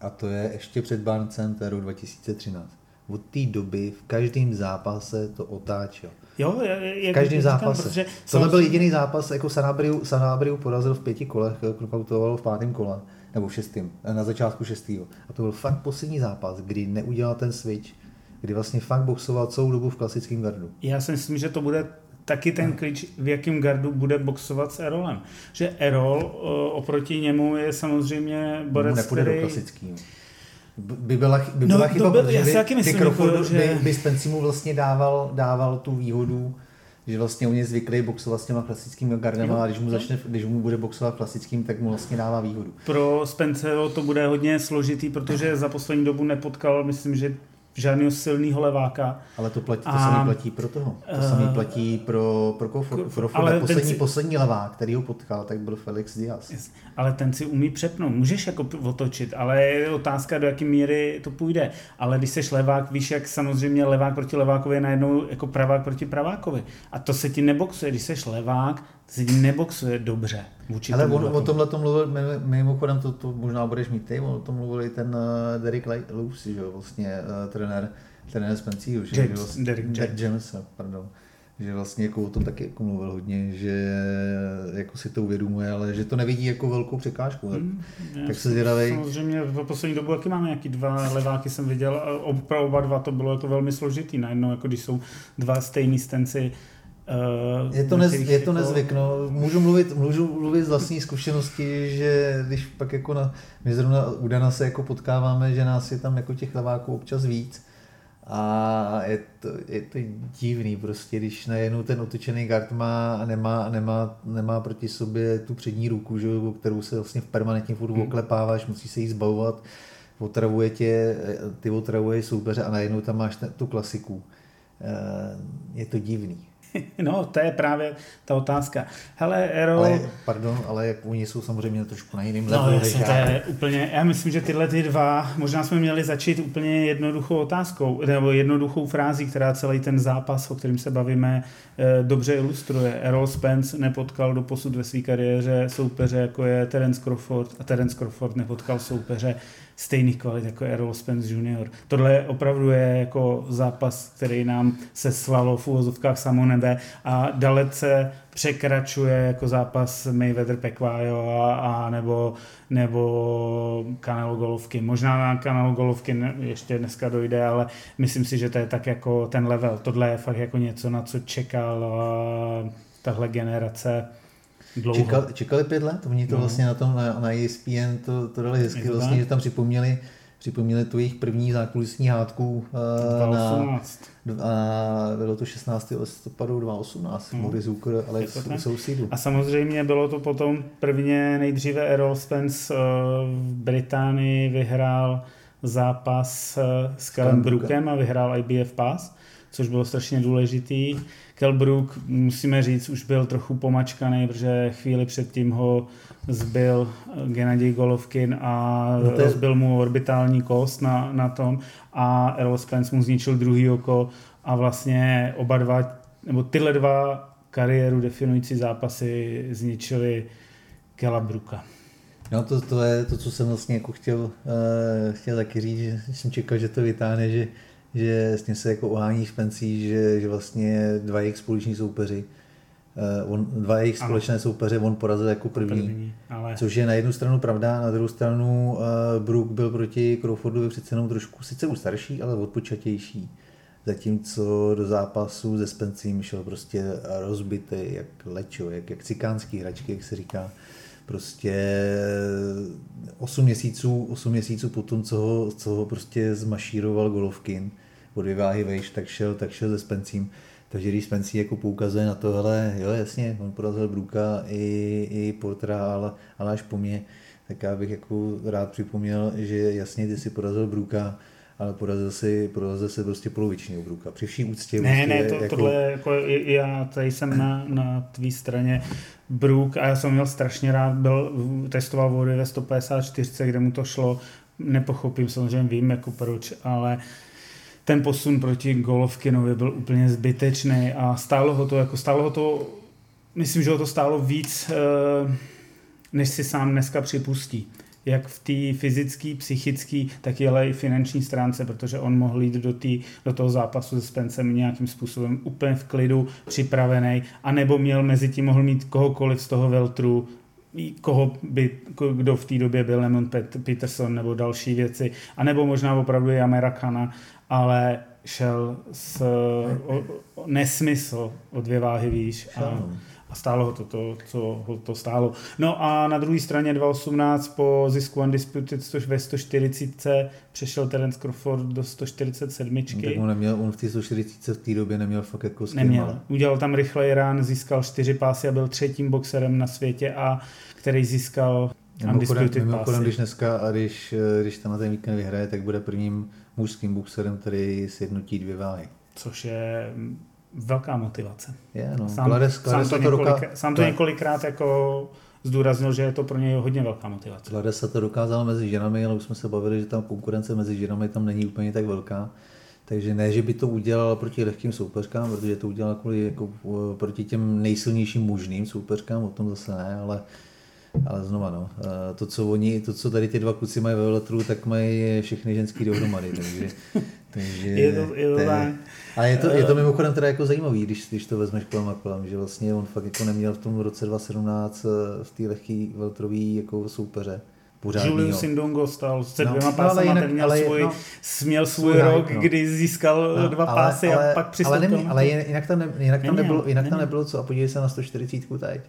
A to je ještě před Barcem, to je rok 2013. Od té doby v každém zápase to otáčel. Jo, je, je, v každém zápase. Protože Tohle byl jediný zápas, jako Sanabriu, Sanabriu porazil v pěti kolech, knockoutovaný v pátém kole nebo v šestém, na začátku šestého. A to byl fakt poslední zápas, kdy neudělal ten switch, kdy vlastně fakt boxoval celou dobu v klasickém gardu. Já si myslím, že to bude taky ten klíč, v jakém gardu bude boxovat s Erolem. Že Erol oproti němu je samozřejmě borec, Nepůjde který... do klasického. By byla, by byla no, chyba, byl, protože by, myslím, Crawford, jako, že... by, by Spencer mu vlastně dával, dával tu výhodu, že vlastně oni zvyklí boxovat s těma klasickými gardama a když mu, začne, když mu bude boxovat klasickým, tak mu vlastně dává výhodu. Pro Spenceho to bude hodně složitý, protože za poslední dobu nepotkal, myslím, že žádného silného leváka. Ale to, platí, to a, samý platí pro toho. To uh, samý eh, platí pro, pro Crawford. Pro ale poslední, si, poslední levák, který ho potkal, tak byl Felix Diaz. Yes, ale ten si umí přepnout. Můžeš jako otočit, ale je otázka, do jaké míry to půjde. Ale když seš levák, víš, jak samozřejmě levák proti levákovi je najednou jako pravák proti pravákovi. A to se ti neboxuje. Když seš levák, se tím neboxuje dobře. Vůči Ale on, o tomhle to mluvil, mimochodem to, to možná budeš mít ty, o tom mluvil i ten uh, Derek Lucy, že jo, vlastně uh, trenér, trenér Spencího, že James, vlastně, Derek James. James, pardon že vlastně jako o tom taky jako mluvil hodně, že jako si to uvědomuje, ale že to nevidí jako velkou překážku. Tak, mm, tak se zvědavej. Samozřejmě v poslední dobu jaký máme nějaký dva leváky jsem viděl a pro oba dva to bylo jako velmi složitý. Najednou jako když jsou dva stejný stenci, Uh, je to, nez, je to jako... nezvyk, no. Můžu mluvit, můžu mluvit z vlastní zkušenosti, že když pak jako na, my zrovna u Dana se jako potkáváme, že nás je tam jako těch leváků občas víc a je to, je to divný prostě, když najednou ten otočený guard má, nemá, nemá, nemá proti sobě tu přední ruku, že, kterou se vlastně v permanentně furt hmm. oklepáváš, musí se jí zbavovat, otravuje tě, ty otravuje soupeře a najednou tam máš ten, tu klasiku. Eh, je to divný. No, to je právě ta otázka. Hele, Ero... Ale, pardon, ale jak oni jsou samozřejmě trošku na jiném no, levelu. No, jasně, to je úplně, já myslím, že tyhle ty dva, možná jsme měli začít úplně jednoduchou otázkou, nebo jednoduchou frází, která celý ten zápas, o kterým se bavíme, eh, dobře ilustruje. Errol Spence nepotkal do posud ve své kariéře soupeře, jako je Terence Crawford, a Terence Crawford nepotkal soupeře stejných kvalit jako Errol Spence Jr. Tohle opravdu je jako zápas, který nám se svalo v úvozovkách samo nebe a dalece překračuje jako zápas Mayweather Pekvajo a, a nebo, nebo Canelo Golovky. Možná na Canelo Golovky ještě dneska dojde, ale myslím si, že to je tak jako ten level. Tohle je fakt jako něco, na co čekal tahle generace dlouho. Čekali, čekali pět let, oni to no. vlastně na tom, na, na ESPN to, to dali hezky, vlastně, že tam připomněli, připomněli tu jejich první zákulisní hádku uh, na, a bylo to 16. listopadu 2018, hmm. Maurice Zucker, Alex Sousidu. A samozřejmě bylo to potom prvně nejdříve Errol Spence uh, v Británii vyhrál zápas uh, s Callum Brookem a vyhrál IBF Pass, což bylo strašně důležitý. Kelbrook, musíme říct, už byl trochu pomačkaný, protože chvíli předtím ho zbyl Gennady Golovkin a no je... zbyl mu orbitální kost na, na tom a Errol Spence mu zničil druhý oko a vlastně oba dva, nebo tyhle dva kariéru definující zápasy zničili Kela Bruka. No to, to je to, co jsem vlastně jako chtěl, uh, chtěl taky říct, že jsem čekal, že to vytáhne, že že s ním se jako ohání Spencí, že, že vlastně dva jejich společní soupeři, uh, on, dva jejich ano. společné soupeře on porazil jako první, první ale... což je na jednu stranu pravda, na druhou stranu uh, Brook byl proti Crawfordovi přece jenom trošku, sice už starší, ale odpočatější. Zatímco do zápasu ze Spencím šel prostě rozbitý, jak lečo, jak, jak cikánský hračky, jak se říká. prostě 8 měsíců, 8 měsíců potom, co ho, co ho prostě zmašíroval Golovkin o dvě váhy vejš, tak šel, tak šel se Spencím. Takže když Spencí jako poukazuje na to, hele, jo jasně, on porazil Bruka i, i Portra, ale, ale až po mně, tak já bych jako rád připomněl, že jasně ty si porazil Bruka, ale porazil si, porazil si prostě poloviční Bruka. Při vší úctě. Ne, prostě, ne, to, jako... tohle, jako já tady jsem na, na tvý straně Brook a já jsem měl strašně rád, byl, testoval vody ve 154, kde mu to šlo, nepochopím, samozřejmě vím, jako proč, ale ten posun proti Golovkinovi byl úplně zbytečný a stálo ho to, jako stálo ho to, myslím, že ho to stálo víc, eh, než si sám dneska připustí. Jak v té fyzické, psychické, tak i i finanční stránce, protože on mohl jít do, tý, do toho zápasu se Spencem nějakým způsobem úplně v klidu, připravený, anebo měl mezi tím mohl mít kohokoliv z toho Veltru, koho by, kdo v té době byl Lemon Peterson nebo další věci, anebo možná opravdu i Amerikana, ale šel s o, o, nesmysl o dvě váhy výš. A, a stálo ho to, to, co ho to stálo. No a na druhé straně 2.18 po zisku Undisputed ve 140 přešel Terence Crawford do 147. No, tak on, neměl, on v té 140 v té době neměl fakt jako Neměl. Udělal tam rychlej rán, získal čtyři pásy a byl třetím boxerem na světě a který získal Undisputed mimochodem, když dneska a když, když tam na ten víkend vyhraje, tak bude prvním mužským boxerem, který sjednotí dvě váhy. Což je velká motivace. Je, no. Sám, Klades, Klades sám, to, několik, sám to několikrát jako zdůraznil, že je to pro něj hodně velká motivace. Klades se to dokázal mezi ženami, ale už jsme se bavili, že tam konkurence mezi ženami tam není úplně tak velká. Takže ne, že by to udělal proti lehkým soupeřkám, protože to udělal kvůli, jako, proti těm nejsilnějším možným soupeřkám, o tom zase ne, ale ale znova, no, to, co oni, to, co tady ty dva kluci mají ve veletru, tak mají všechny ženský dohromady, takže, takže je to, je to, tak. Ale je to, je to eh, mimochodem teda jako zajímavý, když, když to vezmeš kolem a kolem, že vlastně on fakt jako neměl v tom roce 2017 eh, v té lehký veltrový jako soupeře. Pořádnýho. Julius Sindongo stal se no, dvěma no, pásama, no, ten měl ale, svůj, no, měl svůj rok, no. kdy získal no, dva pásy ale, a pak přistoupil. Ale, nemě, ale jinak tam, ne, jinak tam, nebylo, jinak tam nebylo co a podívej se na 140 teď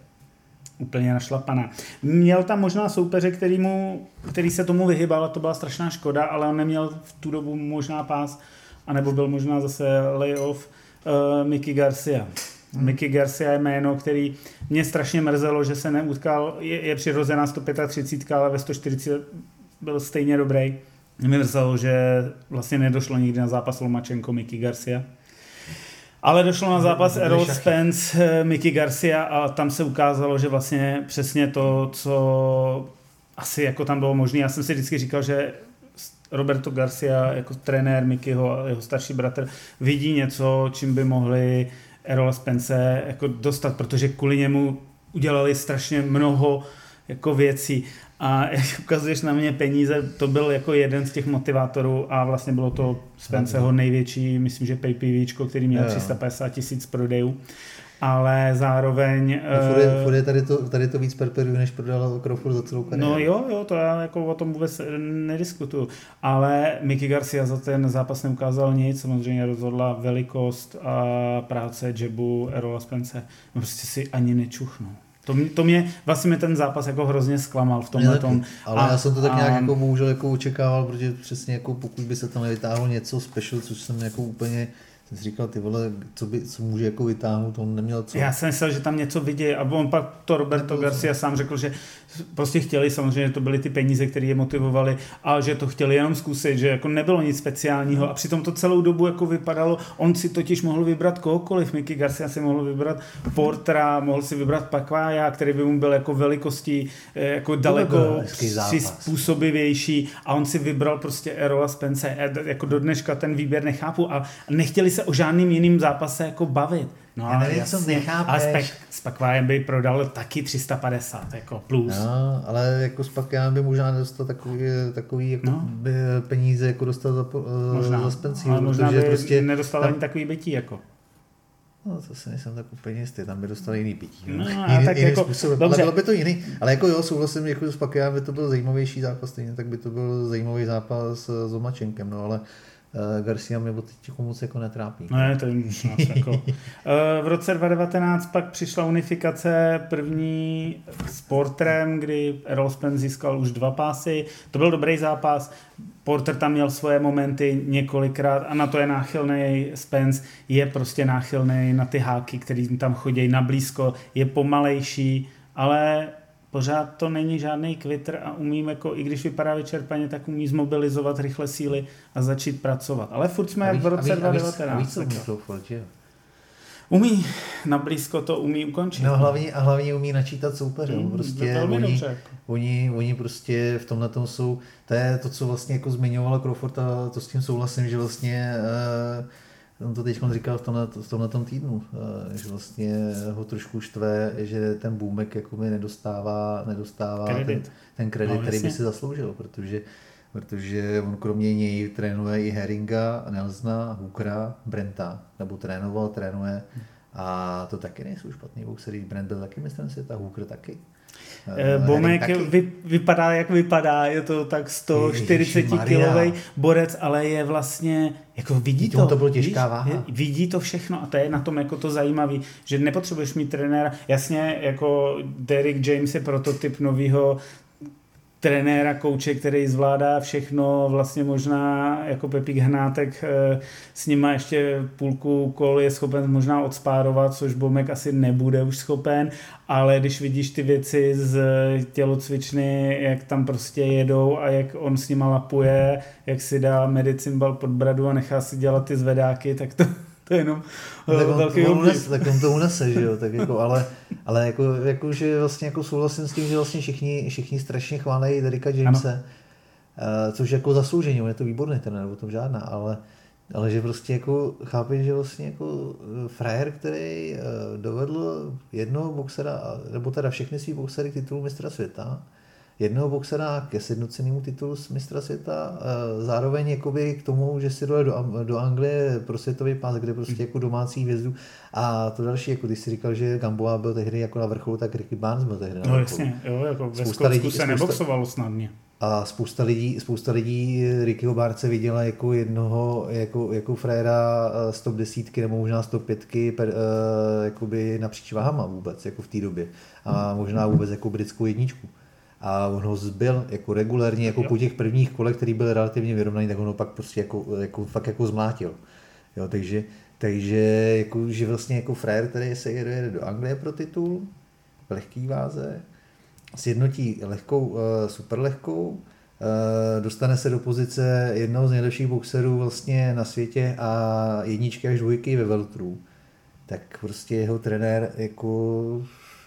úplně našlapaná. Měl tam možná soupeře, který, mu, který se tomu vyhybal a to byla strašná škoda, ale on neměl v tu dobu možná pás, anebo byl možná zase layoff uh, Mickey Garcia. Hmm. Mickey Garcia je jméno, který mě strašně mrzelo, že se neutkal, je, je přirozená 135, ale ve 140 byl stejně dobrý. Mě mrzelo, že vlastně nedošlo nikdy na zápas Lomačenko Mickey Garcia. Ale došlo na zápas Errol Spence, eh, Mickey Garcia a tam se ukázalo, že vlastně přesně to, co asi jako tam bylo možné. Já jsem si vždycky říkal, že Roberto Garcia jako trenér Mickeyho a jeho starší bratr vidí něco, čím by mohli Errol Spence jako dostat, protože kvůli němu udělali strašně mnoho jako věcí a jak ukazuješ na mě peníze, to byl jako jeden z těch motivátorů a vlastně bylo to Spenceho největší, myslím, že PayPV, který měl 350 tisíc prodejů ale zároveň... No, furt, je, eh, furt je tady, to, tady to víc per než prodal Crawford za celou kariéru. No jo, jo, to já jako o tom vůbec nediskutuju. Ale Mickey Garcia za ten zápas neukázal nic, samozřejmě rozhodla velikost a práce Jebu, Erola Spence. No prostě si ani nečuchnu. To mě, to mě vlastně mě ten zápas jako hrozně zklamal v tomhle tom. Ale a, já jsem to tak nějak a, jako bohužel jako očekával, protože přesně jako pokud by se tam nevytáhlo něco special, což jsem jako úplně jsem si říkal, ty vole, co, by, co může jako vytáhnout, on neměl co. Já jsem myslel, že tam něco vidí a on pak to Roberto Garcia sám řekl, že prostě chtěli, samozřejmě to byly ty peníze, které je motivovaly a že to chtěli jenom zkusit, že jako nebylo nic speciálního. A přitom to celou dobu jako vypadalo, on si totiž mohl vybrat kohokoliv, Mickey Garcia si mohl vybrat Portra, mohl si vybrat Pakvája, který by mu byl jako velikostí eh, jako daleko způsobivější a on si vybral prostě Erola Spence, jako do dneška ten výběr nechápu a nechtěli se o žádným jiným zápase jako bavit. No, Já nevím, jasně, co nechápeš. Ale Spek, s Pakvájem by prodal taky 350 jako plus. No, ale jako s Pakvájem by možná dostal takový, takový jako no. by peníze, jako dostal za, možná, za Spencí. Ale možná by prostě nedostal tam, ani takový bytí jako. No, to si nejsem tak úplně jistý, tam by dostal jiný pití. No, no jiný, tak jiný jako, způsob, ale bylo by to jiný. Ale jako jo, souhlasím, jako s Pakijem by to byl zajímavější zápas, stejně tak by to byl zajímavý zápas s Omačenkem, no ale uh, Garcia mě teď moc jako netrápí. Ne, to je nás jako. Uh, v roce 2019 pak přišla unifikace první s Porterem, kdy Errol Spence získal už dva pásy. To byl dobrý zápas. Porter tam měl svoje momenty několikrát a na to je náchylný Spence, je prostě náchylný na ty háky, který tam chodí na blízko, je pomalejší, ale pořád to není žádný kvitr a umím, jako, i když vypadá vyčerpaně, tak umí zmobilizovat rychle síly a začít pracovat. Ale furt jsme v roce 2019. Umí, na blízko to umí ukončit. No hlavně, a hlavně umí načítat soupeře. Mm, prostě oni, dobře, jako. oni, oni, prostě v tomhle tom jsou, to je to, co vlastně jako zmiňovala Crawford a to s tím souhlasím, že vlastně uh, On to teď říkal v tomhle, v tomhle tom týdnu, eh, že vlastně ho trošku štve, že ten Bůmek jako mi nedostává, nedostává kredit. ten, ten kredit, no, který by si zasloužil, protože protože on kromě něj trénuje i Heringa, Nelsona, Hookera, Brenta, nebo trénoval, trénuje a to taky nejsou špatný boxery. Brent byl taky mistrem světa, Hooker taky. Uh, Bomek vy, vypadá, jak vypadá, je to tak 140 kilový borec, ale je vlastně, jako vidí to. to bylo těžká víš, váha. Vidí to všechno a to je na tom jako to zajímavé, že nepotřebuješ mít trenéra. Jasně, jako Derek James je prototyp nového trenéra, kouče, který zvládá všechno, vlastně možná jako Pepík Hnátek eh, s nima ještě půlku kol je schopen možná odspárovat, což Bomek asi nebude už schopen, ale když vidíš ty věci z tělocvičny, jak tam prostě jedou a jak on s nima lapuje, jak si dá medicimbal pod bradu a nechá si dělat ty zvedáky, tak to, to je jenom no, tak on, velký on unes, tak on to unese, že jo, tak jako, ale, ale jako, jako, že vlastně jako souhlasím s tím, že vlastně všichni, všichni strašně chválejí Derika Jamese, ano. což jako zasloužení, on je to výborný ten, nebo to žádná, ale, ale že prostě jako chápeš, že vlastně jako eh, frajer, který eh, dovedl jednoho boxera, nebo teda všechny svý boxery k titulu mistra světa, jednoho boxera ke sjednocenému titulu z mistra světa, eh, zároveň jakoby k tomu, že si dojel do, do Anglie pro světový pás, kde prostě jako domácí hvězdu a to další, jako když si říkal, že Gamboa byl tehdy jako na vrcholu, tak Ricky Barnes byl tehdy na vrcholu. No jasně, jo, jako ve spousta lidí, se spousta, neboxovalo snadně. A spousta lidí, spousta lidí Rickyho Barce viděla jako jednoho, jako, jako fréra eh, z top desítky nebo možná z top pětky per, uh, jakoby napříč váhama vůbec, jako v té době. A možná vůbec jako britskou jedničku a on ho zbyl jako regulérně, jako jo. po těch prvních kolech, který byl relativně vyrovnaný, tak on ho pak prostě jako, jako fakt jako zmlátil. Jo, takže, takže jako, že vlastně jako frajer, který se jede do Anglie pro titul, v lehký váze, sjednotí lehkou, uh, super lehkou, uh, dostane se do pozice jednoho z nejlepších boxerů vlastně na světě a jedničky až dvojky ve veltru, tak prostě jeho trenér jako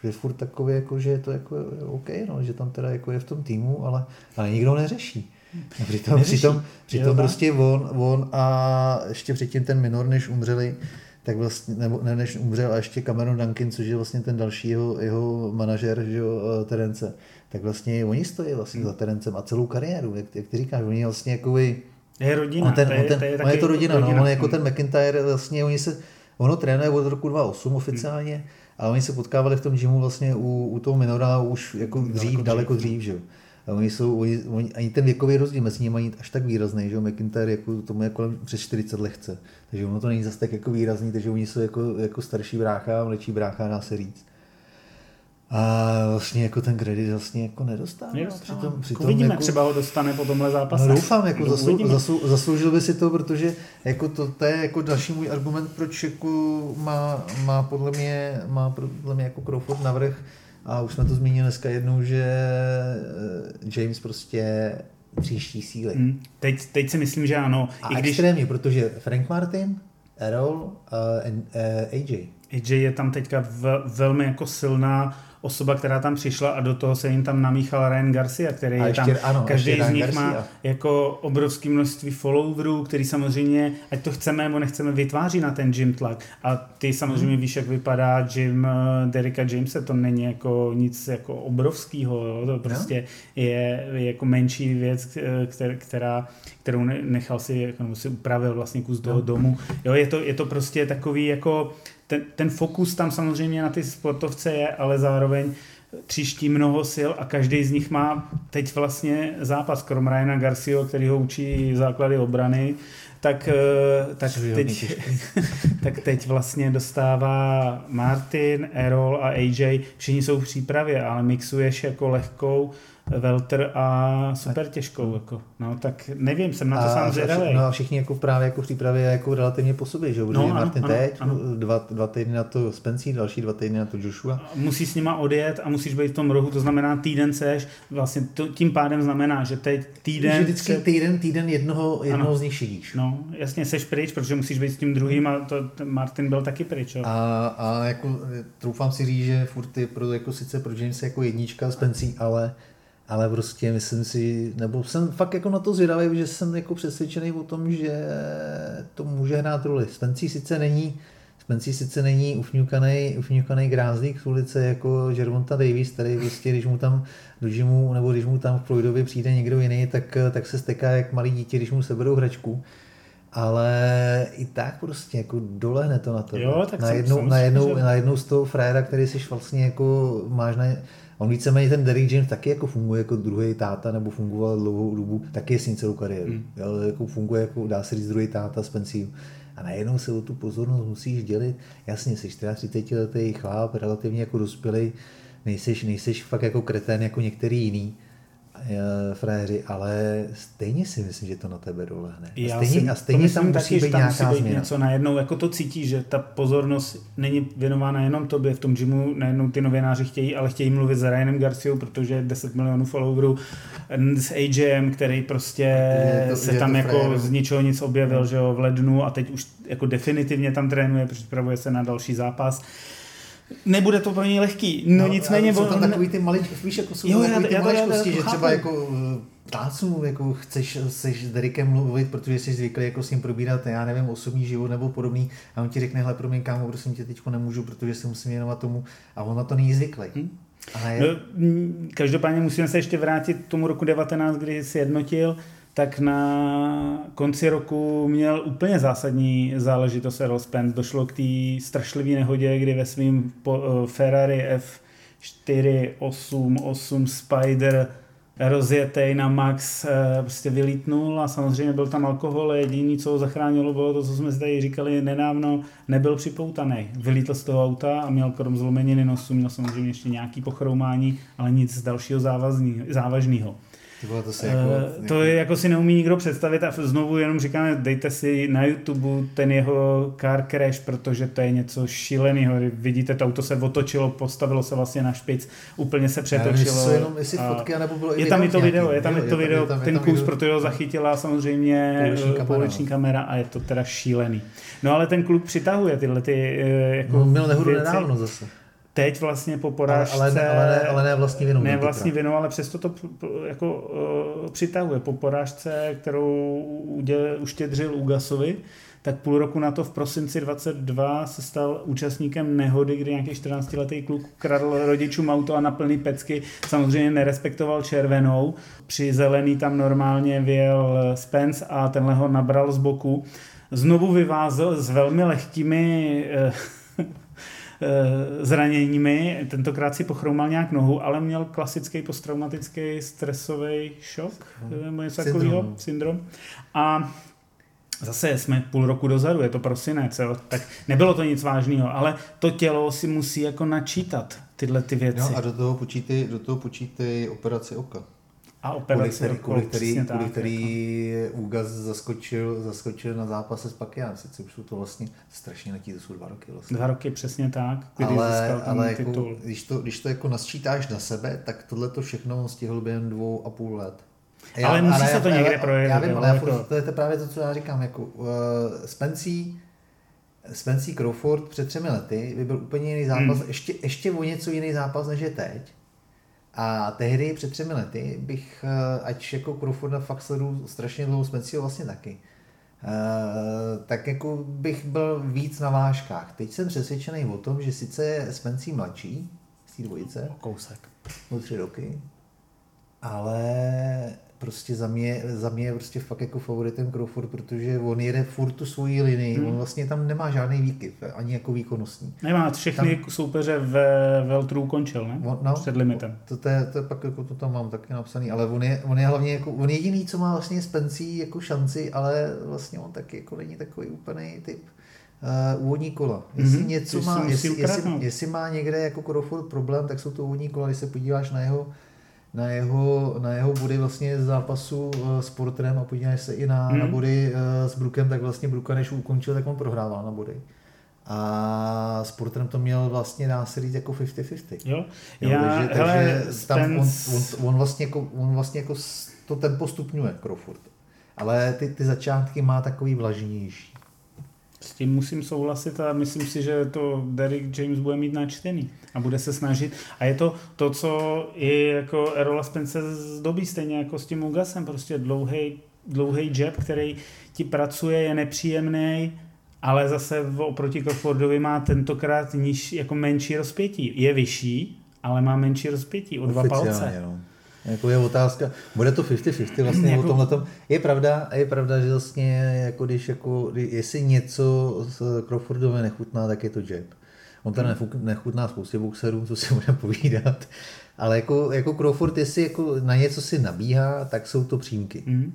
je furt takový, jako, že je to jako OK, no, že tam teda jako je v tom týmu, ale, ale nikdo neřeší. Přitom, neřeší. přitom, přitom prostě on, on a ještě předtím ten minor, než umřeli, tak vlastně, nebo ne, než umřel a ještě Cameron Duncan, což je vlastně ten další jeho, jeho manažer, že jo, eh, Terence, tak vlastně oni stojí vlastně hmm. za Terencem a celou kariéru, jak, jak ty říkáš, oni vlastně jako je rodina. ten, to je, ten, to je, on je to rodina, rodina. No, on je jako ten McIntyre, vlastně oni se, ono trénuje od roku 2008 oficiálně, hmm a oni se potkávali v tom gymu vlastně u, u toho Minora už jako dřív, daleko, daleko dřív, že a oni jsou, oni, oni, ani ten věkový rozdíl mezi nimi není až tak výrazný, že jo, McIntyre jako, tomu je kolem přes 40 lehce, takže ono to není zase tak jako výrazný, takže oni jsou jako, jako starší brácha, mladší brácha, dá se říct. A vlastně jako ten kredit vlastně jako nedostává. nedostává. Přitom, přitom Uvidíme, jako, třeba ho dostane po tomhle zápase. No doufám, jako no, zaslou, zaslou, zasloužil by si to, protože jako to, to, je jako další můj argument, proč jako má, má podle mě, má podle mě jako Crawford navrh a už jsme to zmínili dneska jednou, že eh, James prostě příští síly. Hmm. Teď, teď si myslím, že ano. A I když... extrémně, protože Frank Martin, Errol uh, and, uh, AJ. AJ je tam teďka v, velmi jako silná osoba, která tam přišla a do toho se jim tam namíchal Ryan Garcia, který je ještě, tam, ano, každý z nich Garcia. má jako obrovské množství followerů, který samozřejmě, ať to chceme nebo nechceme, vytváří na ten gym tlak. A ty samozřejmě hmm. víš, jak vypadá gym eh, Derika Jamesa, to není jako nic jako obrovského, to prostě no. je, je jako menší věc, eh, která, kterou nechal si, jako, si upravil vlastně kus toho no. domu. Jo, je to, je to prostě takový jako ten, ten fokus tam samozřejmě na ty sportovce je, ale zároveň tříští mnoho sil a každý z nich má teď vlastně zápas, krom Ryana Garcia, který ho učí základy obrany, tak, eh, tak, teď, tak teď vlastně dostává Martin, Errol a AJ, všichni jsou v přípravě, ale mixuješ jako lehkou Welter a super těžkou. Jako. No, tak nevím, jsem na to a, sám zvědavý. No a všichni jako právě jako v přípravě jako relativně po sobě, že? no, Martin ano, teď, ano. Dva, dva týdny na to Spencer, další dva týdny na to Joshua. Musíš s nima odjet a musíš být v tom rohu, to znamená týden seš, vlastně to, tím pádem znamená, že teď týden... Že vždycky se... týden, týden jednoho, jednoho z nich šidíš. No, jasně, seš pryč, protože musíš být s tím druhým a to, Martin byl taky pryč. Jo. A, a jako troufám si říct, že furt je pro, jako sice pro James jako jednička Spencer, ale ale prostě myslím si, nebo jsem fakt jako na to zvědavý, že jsem jako přesvědčený o tom, že to může hrát roli. Spencí sice není, Spencí sice není ufňukaný, ufňukaný grázlík z ulice jako Jermonta Davis, který prostě, když mu tam do gymu, nebo když mu tam v Floydovi přijde někdo jiný, tak, tak se steká jak malý dítě, když mu seberou hračku ale i tak prostě jako dolehne to na to. Jo, tak na, jednou, na, jednou, že... na jednou z toho fréra, který jsi vlastně jako máš na, On víceméně ten Derrick James taky jako funguje jako druhý táta, nebo fungoval dlouhou dobu, taky je s ním celou kariéru. Mm. Jo, jako funguje jako, dá se říct, druhý táta Spencer. A najednou se o tu pozornost musíš dělit. Jasně, jsi 34 letý chlap, relativně jako dospělý, nejseš, nejseš fakt jako kretén jako některý jiný Eh, fréři, ale stejně si myslím, že to na tebe dolehne. A Já stejně, si, a stejně tam musí taky, být tam nějaká musí být změna. něco najednou, jako to cítí, že ta pozornost není věnována jenom tobě. V tom gymu najednou ty novináři chtějí, ale chtějí mluvit s Ryanem Garciou, protože je 10 milionů followerů, s AJM, který prostě je to, se je tam jako fréru. z ničeho nic objevil, hmm. že jo, v lednu a teď už jako definitivně tam trénuje, připravuje se na další zápas. Nebude to pro něj lehký. No, no nicméně... Jsou tam takový ty maličky, víš, jako jsou jo, takový ty já, maličkosti, že třeba jako ptáců, jako chceš, chceš s Derikem mluvit, protože jsi zvyklý jako s ním probírat, já nevím, osobní život nebo podobný, a on ti řekne, hele, promiň, kámo, prosím tě, teďko nemůžu, protože se musím věnovat tomu, a on na to není zvyklý. Hmm. je... no, každopádně musíme se ještě vrátit k tomu roku 19, kdy jsi jednotil, tak na konci roku měl úplně zásadní záležitost Errol Spence. Došlo k té strašlivé nehodě, kdy ve svým eh, Ferrari F488 Spider rozjetej na max eh, prostě vylítnul a samozřejmě byl tam alkohol, jediný, co ho zachránilo, bylo to, co jsme tady říkali nedávno, nebyl připoutaný. Vylítl z toho auta a měl krom zlomeniny nosu, měl samozřejmě ještě nějaký pochroumání, ale nic dalšího závažného. Bylo to, jako, uh, to je jako si neumí nikdo představit a znovu jenom říkáme, dejte si na YouTube ten jeho car crash, protože to je něco šíleného. Vidíte, to auto se otočilo, postavilo se vlastně na špic, úplně se přetočilo. Já jenom jestli fotky, nebo bylo je tam i to video, je tam i to video, ten kus, protože ho zachytila samozřejmě pouliční kamera a je to teda šílený. No ale ten kluk přitahuje tyhle ty eh, jako no, měl nehodu nedávno zase teď vlastně po porážce... Ale, ale, ale, ne, ale ne vlastní vinou. Ne vlastní vinou, ale přesto to jako uh, přitahuje. Po porážce, kterou uděl, uštědřil Ugasovi, tak půl roku na to v prosinci 22 se stal účastníkem nehody, kdy nějaký 14-letý kluk kradl rodičům auto a na plný pecky samozřejmě nerespektoval červenou. Při zelený tam normálně vyjel Spence a tenhle ho nabral z boku. Znovu vyvázel s velmi lehkými uh, Eh, zraněními. Tentokrát si pochroumal nějak nohu, ale měl klasický posttraumatický stresový šok, eh, nebo něco takového, syndrom. A Zase jsme půl roku dozadu, je to prosinec, jo? tak nebylo to nic vážného, ale to tělo si musí jako načítat tyhle ty věci. No a do toho počítej, do toho počítej operaci oka. A operace kvůli, kvůli, který, kvůli, kvůli který jako. Ugas zaskočil, zaskočil na zápase s Pakián. Sice už jsou to vlastně strašně letí, to jsou dva roky vlastně. Dva roky, přesně tak, kdy ale, ale jako, titul. Když, to, když to jako nasčítáš na sebe, tak tohle to všechno stihl během dvou a půl let. Já, ale musí se to já, někde projet. Já vím, ale jako... to je to právě to, co já říkám. Jako, uh, Spencer, Spencer Crawford před třemi lety by byl úplně jiný zápas, hmm. ještě, ještě o něco jiný zápas, než je teď. A tehdy před třemi lety bych, eh, ať jako Crawforda fakt sleduju strašně dlouho, Spencer vlastně taky, Uh, tak jako bych byl víc na vážkách. Teď jsem přesvědčený o tom, že sice je Spencer mladší z té dvojice, o kousek, o tři roky, ale prostě za mě, za mě je prostě fakt jako favoritem Crawford, protože on jede furt tu svoji linii, hmm. on vlastně tam nemá žádný výkyv, ani jako výkonnostní. Nemá, všechny tam, soupeře ve Veltru ukončil, ne? On, no, Před limitem. To, to, je, to je pak, jako to tam mám taky napsaný, ale on je, on je hlavně jako, on jediný, co má vlastně Spencí jako šanci, ale vlastně on taky jako není takový úplný typ uh, úvodní kola. Jestli mm-hmm. něco má, jestli, jestli, jestli, má někde jako Crawford problém, tak jsou to úvodní kola, když se podíváš na jeho na jeho, na jeho body vlastně z zápasu uh, s Porterem a podíváš se i na, hmm. na body uh, s Brukem, tak vlastně Bruka než ukončil, tak on prohrával na body. A s Porterem to měl vlastně dá se říct jako 50-50. Jo, jo Já, takže, hele, takže tam ten... on, on, on, vlastně jako, on vlastně jako to tempo stupňuje Crawford. Ale ty, ty začátky má takový vlažnější. S tím musím souhlasit a myslím si, že to Derek James bude mít načtený a bude se snažit. A je to to, co i jako Erola Spence zdobí, stejně jako s tím Ugasem, prostě dlouhý dlouhý jab, který ti pracuje, je nepříjemný, ale zase oproti Crawfordovi má tentokrát níž, jako menší rozpětí. Je vyšší, ale má menší rozpětí o dva palce. No. Jako je otázka, bude to 50-50 vlastně jako... o tomhle Je pravda, je pravda, že vlastně jako když jako, jestli něco z Crawfordovi nechutná, tak je to jab. On teda nechutná spoustě boxerů, co si budeme povídat, ale jako, jako Crawford, jestli jako na něco si nabíhá, tak jsou to přímky. Mm.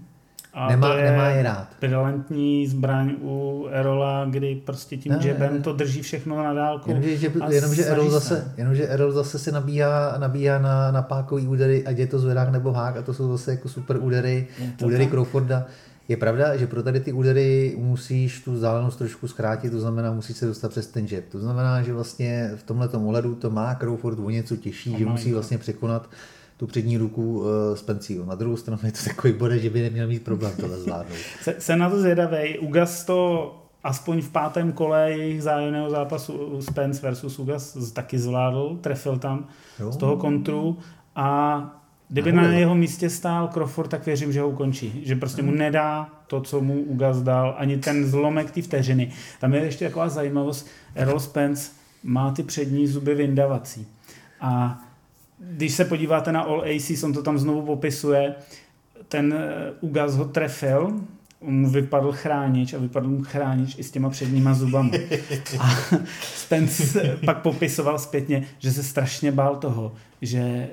A nemá, to je nemá je rád. brilantní zbraň u Erola, kdy prostě tím ne, jabem ne. to drží všechno na dálku. Jenomže, že, jenomže, Erol zase, jenomže Erol zase si nabíhá, nabíhá na, na pákový údery, ať je to zvedák nebo hák, a to jsou zase jako super údery, údery Crawforda. Je pravda, že pro tady ty údery musíš tu vzdálenost trošku zkrátit, to znamená, musíš se dostat přes ten jab. To znamená, že vlastně v tomhle ohledu to má Crawford o něco těžší, že musí vlastně překonat tu přední ruku uh, s pencíl. Na druhou stranu je to takový bude, že by neměl mít problém tohle zvládnout. Se, jsem na to zvědavý. Ugas to aspoň v pátém kole jejich zájemného zápasu Spence versus Ugas taky zvládl, trefil tam jo. z toho kontru a Kdyby na jeho místě stál Crawford, tak věřím, že ho ukončí. Že prostě mu nedá to, co mu Ugas dal, ani ten zlomek té vteřiny. Tam je ještě taková zajímavost. Errol Spence má ty přední zuby vyndavací. A když se podíváte na All Aces, on to tam znovu popisuje, ten eh, Ugas ho trefil, mu vypadl chránič a vypadl mu chránič i s těma předníma zubama. A Spence pak popisoval zpětně, že se strašně bál toho, že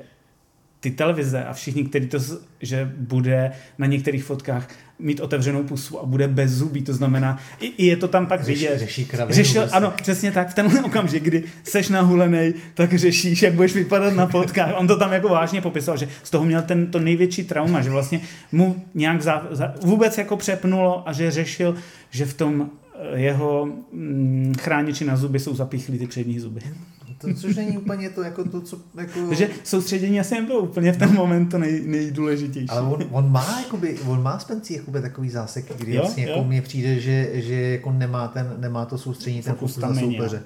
ty televize a všichni, kteří to, že bude na některých fotkách mít otevřenou pusu a bude bez zubí, to znamená, i, i je to tam pak řeší, vidět. Řeší kravinu, Řešil, vlastně. ano, přesně tak, v tenhle okamžik, kdy seš nahulenej, tak řešíš, jak budeš vypadat na fotkách. On to tam jako vážně popisoval, že z toho měl ten, to největší trauma, že vlastně mu nějak za, za, vůbec jako přepnulo a že řešil, že v tom eh, jeho mm, chrániči na zuby jsou zapíchlí ty přední zuby. To, což není úplně to, jako to, co... Jako... Takže soustředění asi nebylo úplně v ten moment to nej, nejdůležitější. Ale on, on má, jakoby, on má Spencí jakoby takový zásek, kdy jo, vlastně jako mně přijde, že, že jako nemá, ten, nemá to soustředění, ten fokus na soupeře. Jo.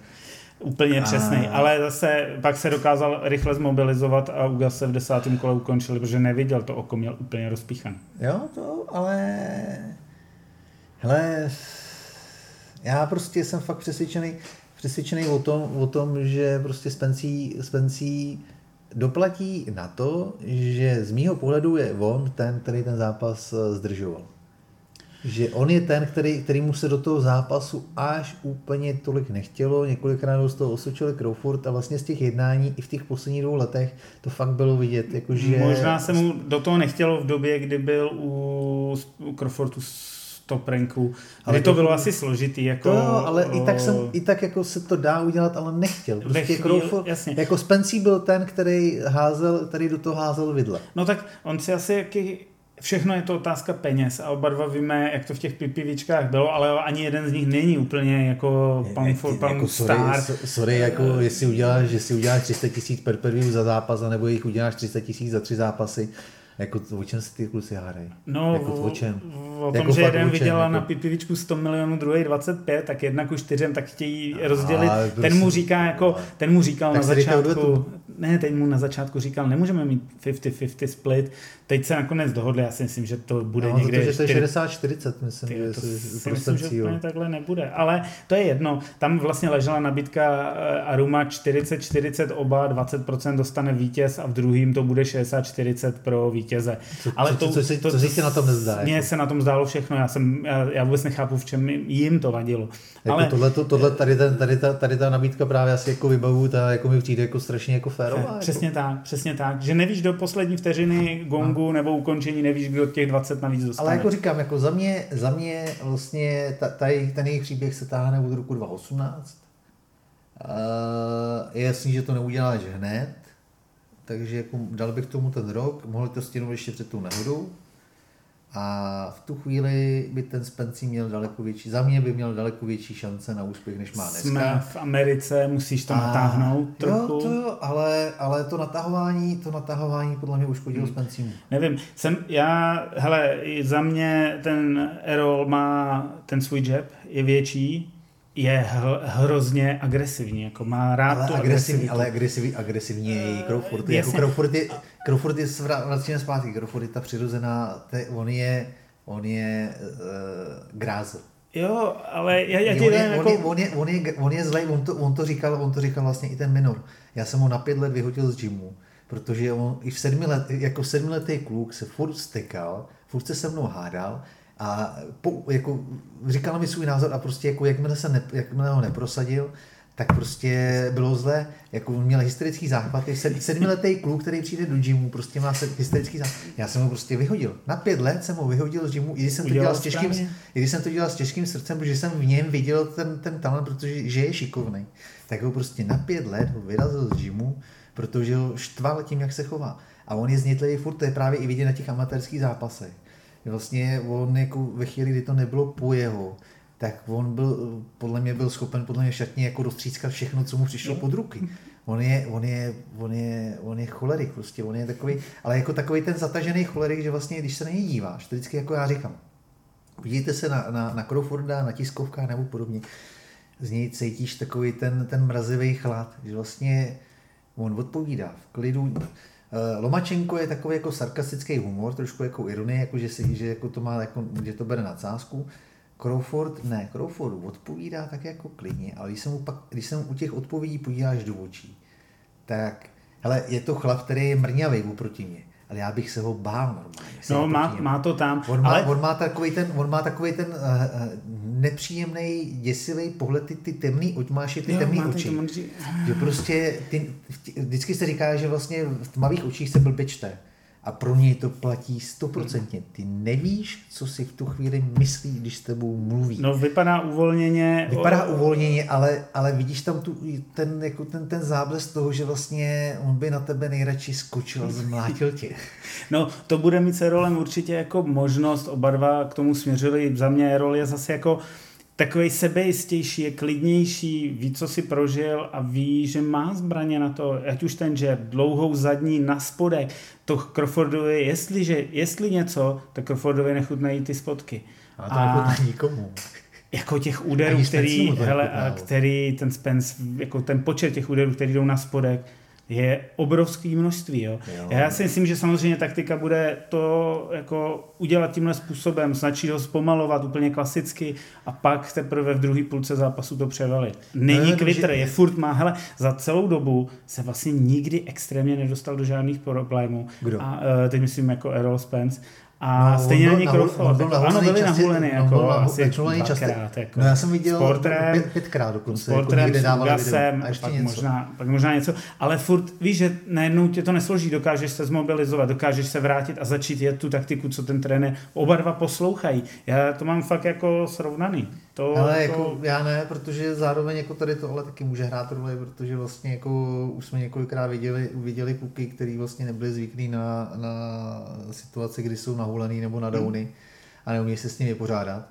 Úplně přesný, ale zase pak se dokázal rychle zmobilizovat a Ugas se v desátém kole ukončili, protože neviděl to oko, měl úplně rozpíchan. Jo, to, ale... Hele, já prostě jsem fakt přesvědčený, přesvědčený o tom, o tom že prostě Spencí, Spencí doplatí na to, že z mýho pohledu je on ten, který ten zápas zdržoval. Že on je ten, který, který mu se do toho zápasu až úplně tolik nechtělo, několikrát z toho osočili Crawford a vlastně z těch jednání i v těch posledních dvou letech to fakt bylo vidět. Jako že... Možná se mu do toho nechtělo v době, kdy byl u Crawfordu top ranku, ale to, to bylo asi složitý. Jako, to, ale o... i, tak jsem, i tak jako se to dá udělat, ale nechtěl. Prostě chvíli, Crawford, jasně. jako Spencí byl ten, který házel, který do toho házel vidle. No tak on si asi jaký, všechno je to otázka peněz a oba dva víme, jak to v těch pipivičkách bylo, ale ani jeden z nich není úplně jako pan for pan jako star. Sorry, sorry jako jestli uděláš, jestli uděláš 300 tisíc per per za zápas, nebo jich uděláš 300 tisíc za tři zápasy, jako o čem se ty kluci hádají? No, jako o, čem? O tom, jako že jeden viděla jako... na pipivičku 100 milionů, druhý 25, tak jedna ku čtyřem, tak chtějí rozdělit. A, ten mu říká jako, ten mu říkal tak na začátku, ne, teď mu na začátku říkal, nemůžeme mít 50-50 split, teď se nakonec dohodli, já si myslím, že to bude no, někde... to, to je 60-40, myslím, ty, že to si, si myslím, že úplně takhle nebude, ale to je jedno, tam vlastně ležela nabídka eh, Aruma 40-40 oba, 20% dostane vítěz a v druhým to bude 60-40 pro vítěze. Co, ale co, to, co, co, to, co, co se na tom nezdá? Mně jako? se na tom zdálo všechno, já, jsem, já, já vůbec nechápu, v čem jim to vadilo. Jako ale tohle, tohle, tady, ten, tady, ta, tady ta nabídka právě asi jako vybavu, ta jako mi přijde jako strašně jako férová. Jako. Přesně tak, přesně tak, že nevíš do poslední vteřiny gongu no. nebo ukončení, nevíš, kdo těch 20 navíc dostane. Ale jako říkám, jako za mě, za mě vlastně ta, tady, ten jejich příběh se táhne od roku 2018. Uh, je jasný, že to neuděláš hned, takže jako dal bych tomu ten rok, mohli to stihnout ještě před tou nehodou, a v tu chvíli by ten Spencer měl daleko větší, za mě by měl daleko větší šance na úspěch, než má dneska. Jsme v Americe, musíš to a, natáhnout trochu. Jo, to, ale, ale to natahování, to natahování podle mě uškodilo hmm. Spenceru. Nevím, jsem, já, hele, za mě ten Errol má ten svůj jab, je větší, je hl, hrozně agresivní, jako má rád ale tu agresivní, ale agresivní, agresivní je i Crawford. Uh, jako Crawford je, Crawford je vracíme zpátky, Crawford je ta přirozená, te, on je, on je uh, grázel. Jo, ale já, já ti on, je, jako... on, je, on, je, on je zlej, on to, on to říkal, on to říkal vlastně i ten minor. Já jsem ho na pět let vyhodil z gymu, protože on i v sedmi let, jako sedmiletý kluk se furt stekal, furt se se mnou hádal a po, jako, říkal mi svůj názor a prostě jako jakmile, se ne, jakmile ho neprosadil, tak prostě bylo zle, jako on měl hysterický záchvat, sedmiletý kluk, který přijde do gymu, prostě má hysterický záchvat. Já jsem ho prostě vyhodil. Na pět let jsem ho vyhodil z gymu, i když jsem to dělal s těžkým, i když jsem to dělal s těžkým srdcem, protože jsem v něm viděl ten, ten talent, protože že je šikovný. Tak ho prostě na pět let ho vyrazil z gymu, protože ho štval tím, jak se chová. A on je znitlivý furt, to je právě i vidět na těch amatérských zápasech vlastně on jako ve chvíli, kdy to nebylo po jeho, tak on byl, podle mě byl schopen podle mě šatně jako roztřískat všechno, co mu přišlo pod ruky. On je, on je, on je, on je cholerik prostě, on je takový, ale jako takový ten zatažený cholerik, že vlastně, když se na něj díváš, to vždycky jako já říkám, vidíte se na, na, na Crawforda, na tiskovkách nebo podobně, z něj cítíš takový ten, ten mrazivý chlad, že vlastně on odpovídá v klidu, Lomačenko je takový jako sarkastický humor, trošku jako ironie, jako že, si, že jako to má, jako, že to bere na cásku. Crawford, ne, Crawford odpovídá tak jako klidně, ale když se mu, pak, když se mu u těch odpovědí podíváš do očí, tak hele, je to chlap, který je mrňavý oproti mě ale já bych se ho bál normálně. No, má, má to tam. On má, ale... on má takový ten, on má takový ten uh, nepříjemný, děsivý pohled, ty, ty temný, máš ty jo, temný oči. Že prostě, ty, vždycky se říká, že vlastně v tmavých očích se blbě čte. A pro něj to platí stoprocentně. Ty nevíš, co si v tu chvíli myslí, když s tebou mluví. No vypadá uvolněně. Vypadá o... uvolněně, ale, ale vidíš tam tu, ten, jako ten, ten záblesk toho, že vlastně on by na tebe nejradši skočil a zmlátil tě. No to bude mít se rolem určitě jako možnost, oba dva k tomu směřili. Za mě rol je zase jako takový sebejistější, je klidnější, ví, co si prožil a ví, že má zbraně na to, ať už ten že dlouhou zadní na spodek, to Crawfordovi, jestliže, jestli něco, tak Crawfordovi nechutnají ty spotky. A to a nikomu. Jako těch úderů, který, hele, a který ten Spence, jako ten počet těch úderů, který jdou na spodek, je obrovský množství. Jo. Jo. Já si myslím, že samozřejmě taktika bude to jako udělat tímhle způsobem, snaží ho zpomalovat úplně klasicky a pak teprve v druhé půlce zápasu to převalit. Není no, kvitter, je furt má, hele, za celou dobu se vlastně nikdy extrémně nedostal do žádných problémů. Kdo? A uh, teď myslím jako Errol Spence a no, stejně není Crawford. Ano, byli nahuleny jako no, asi dvakrát. Jako. No já jsem viděl Portrem, pět, pětkrát dokonce. S Portrem, jako Gasem, a, a pak, něco. Možná, pak možná něco. Ale furt víš, že najednou tě to nesloží. Dokážeš se zmobilizovat, dokážeš se vrátit a začít jet tu taktiku, co ten trenér. Oba dva poslouchají. Já to mám fakt jako srovnaný. To ale jako... jako... já ne, protože zároveň jako tady tohle taky může hrát roli, protože vlastně jako už jsme několikrát viděli, viděli kluky, který vlastně nebyli zvyklí na, na situace, kdy jsou nahulený nebo na downy hmm. a neumí se s ním vypořádat.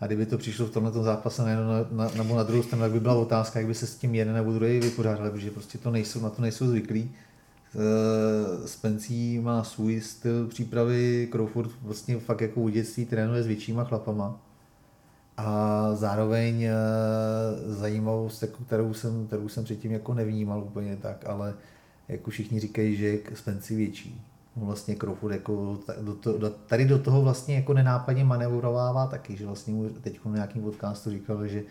A kdyby to přišlo v tomhle zápase na, na, nebo na druhou stranu, tak by byla otázka, jak by se s tím jeden nebo druhý vypořádali, protože prostě to nejsou, na to nejsou zvyklí. Uh, Spencí má svůj styl přípravy, Crawford vlastně fakt jako u dětství trénuje s většíma chlapama a zároveň eh, zajímavost, jako kterou jsem, kterou jsem předtím jako nevnímal úplně tak, ale jako všichni říkají, že je Spencer větší. On vlastně Crawford jako do to, tady do toho vlastně jako nenápadně manevrovává taky, že vlastně mu teď v nějakým podcastu říkal, že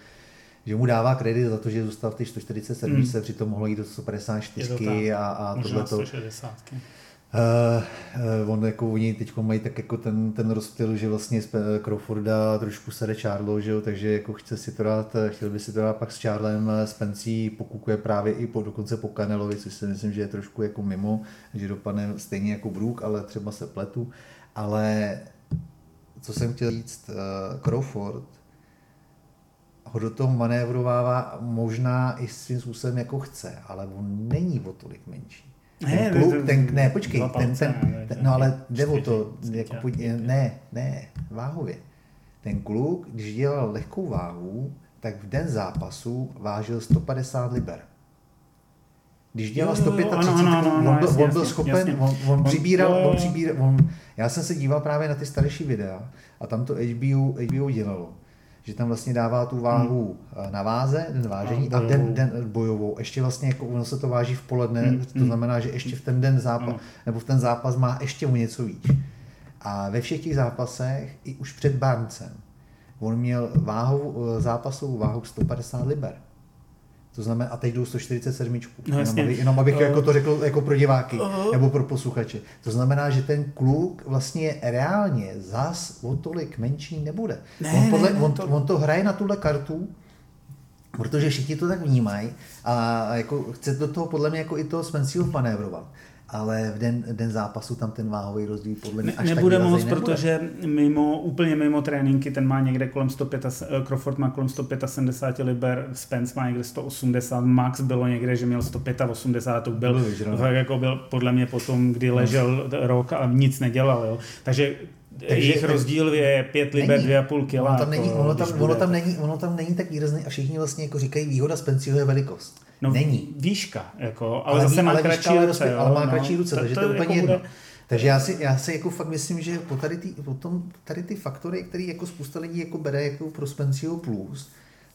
že mu dává kredit za to, že zůstal v těch 147, mm. se přitom mohlo jít do 154 a, a tohle to. 160. Uh, uh, on jako oni teď mají tak jako ten, ten rozptyl, že vlastně z Crawforda trošku sede Charlo, že jo, takže jako chce si to dát, chtěl by si to dát pak s Charlem, Spencí pokukuje právě i po, dokonce po Kanelovi, což si myslím, že je trošku jako mimo, že dopadne stejně jako Brook, ale třeba se pletu, ale co jsem chtěl říct, Crawford ho do toho manévrovává možná i svým způsobem jako chce, ale on není o tolik menší. Ten ne, kluk, ten, ne, počkej, ten, ten, ten, no ale jde o to, jako, ne, ne, váhově. Ten kluk, když dělal lehkou váhu, tak v den zápasu vážil 150 liber. Když dělal 135, ano, ano, ano, on, byl, jasně, on byl schopen, jasně. on, on, přibíral, on přibíral, on, já jsem se díval právě na ty starší videa a tam to HBO, HBO dělalo že tam vlastně dává tu váhu hmm. na váze, den vážení a, a den, den bojovou. Ještě vlastně jako ono se to váží v poledne, hmm. to hmm. znamená, že ještě v ten den zápas, hmm. nebo v ten zápas má ještě o něco víc. A ve všech těch zápasech, i už před Barncem, on měl váhu, zápasovou váhu 150 liber. To znamená, a teď jdou 147. No, jenom, abych, jenom abych uh, jako to řekl jako pro diváky uh, nebo pro posluchače. To znamená, že ten kluk vlastně reálně zas o tolik menší nebude. Ne, on, podle, ne, ne, on, to... on to hraje na tuhle kartu, protože všichni to tak vnímají a jako chce do toho podle mě jako i to Spenceho manévrovat ale v den, den zápasu tam ten váhový rozdíl podle mě až nebude tak moc, nebude. protože mimo, úplně mimo tréninky ten má někde kolem 105, eh, Crawford má kolem 175 liber, Spence má někde 180, Max bylo někde, že měl 185, to byl, byl, jako byl podle mě potom, kdy ležel rok a nic nedělal, jo. takže takže jejich rozdíl je 5 liber, 2,5 kg. Ono tam, není, jako ono, tam, ono, tam není, ono tam není tak výrazný a všichni vlastně jako říkají výhoda Spenceho je velikost. No, není. Výška, jako, ale, ale zase má kratší ale ruce. Ale má no, kratší ruce, takže to, je úplně jako jedno. Bude... Takže já si, já si jako fakt myslím, že po tady, ty, po tom, tady ty faktory, které jako spousta lidí jako bere jako pro Spenceho plus,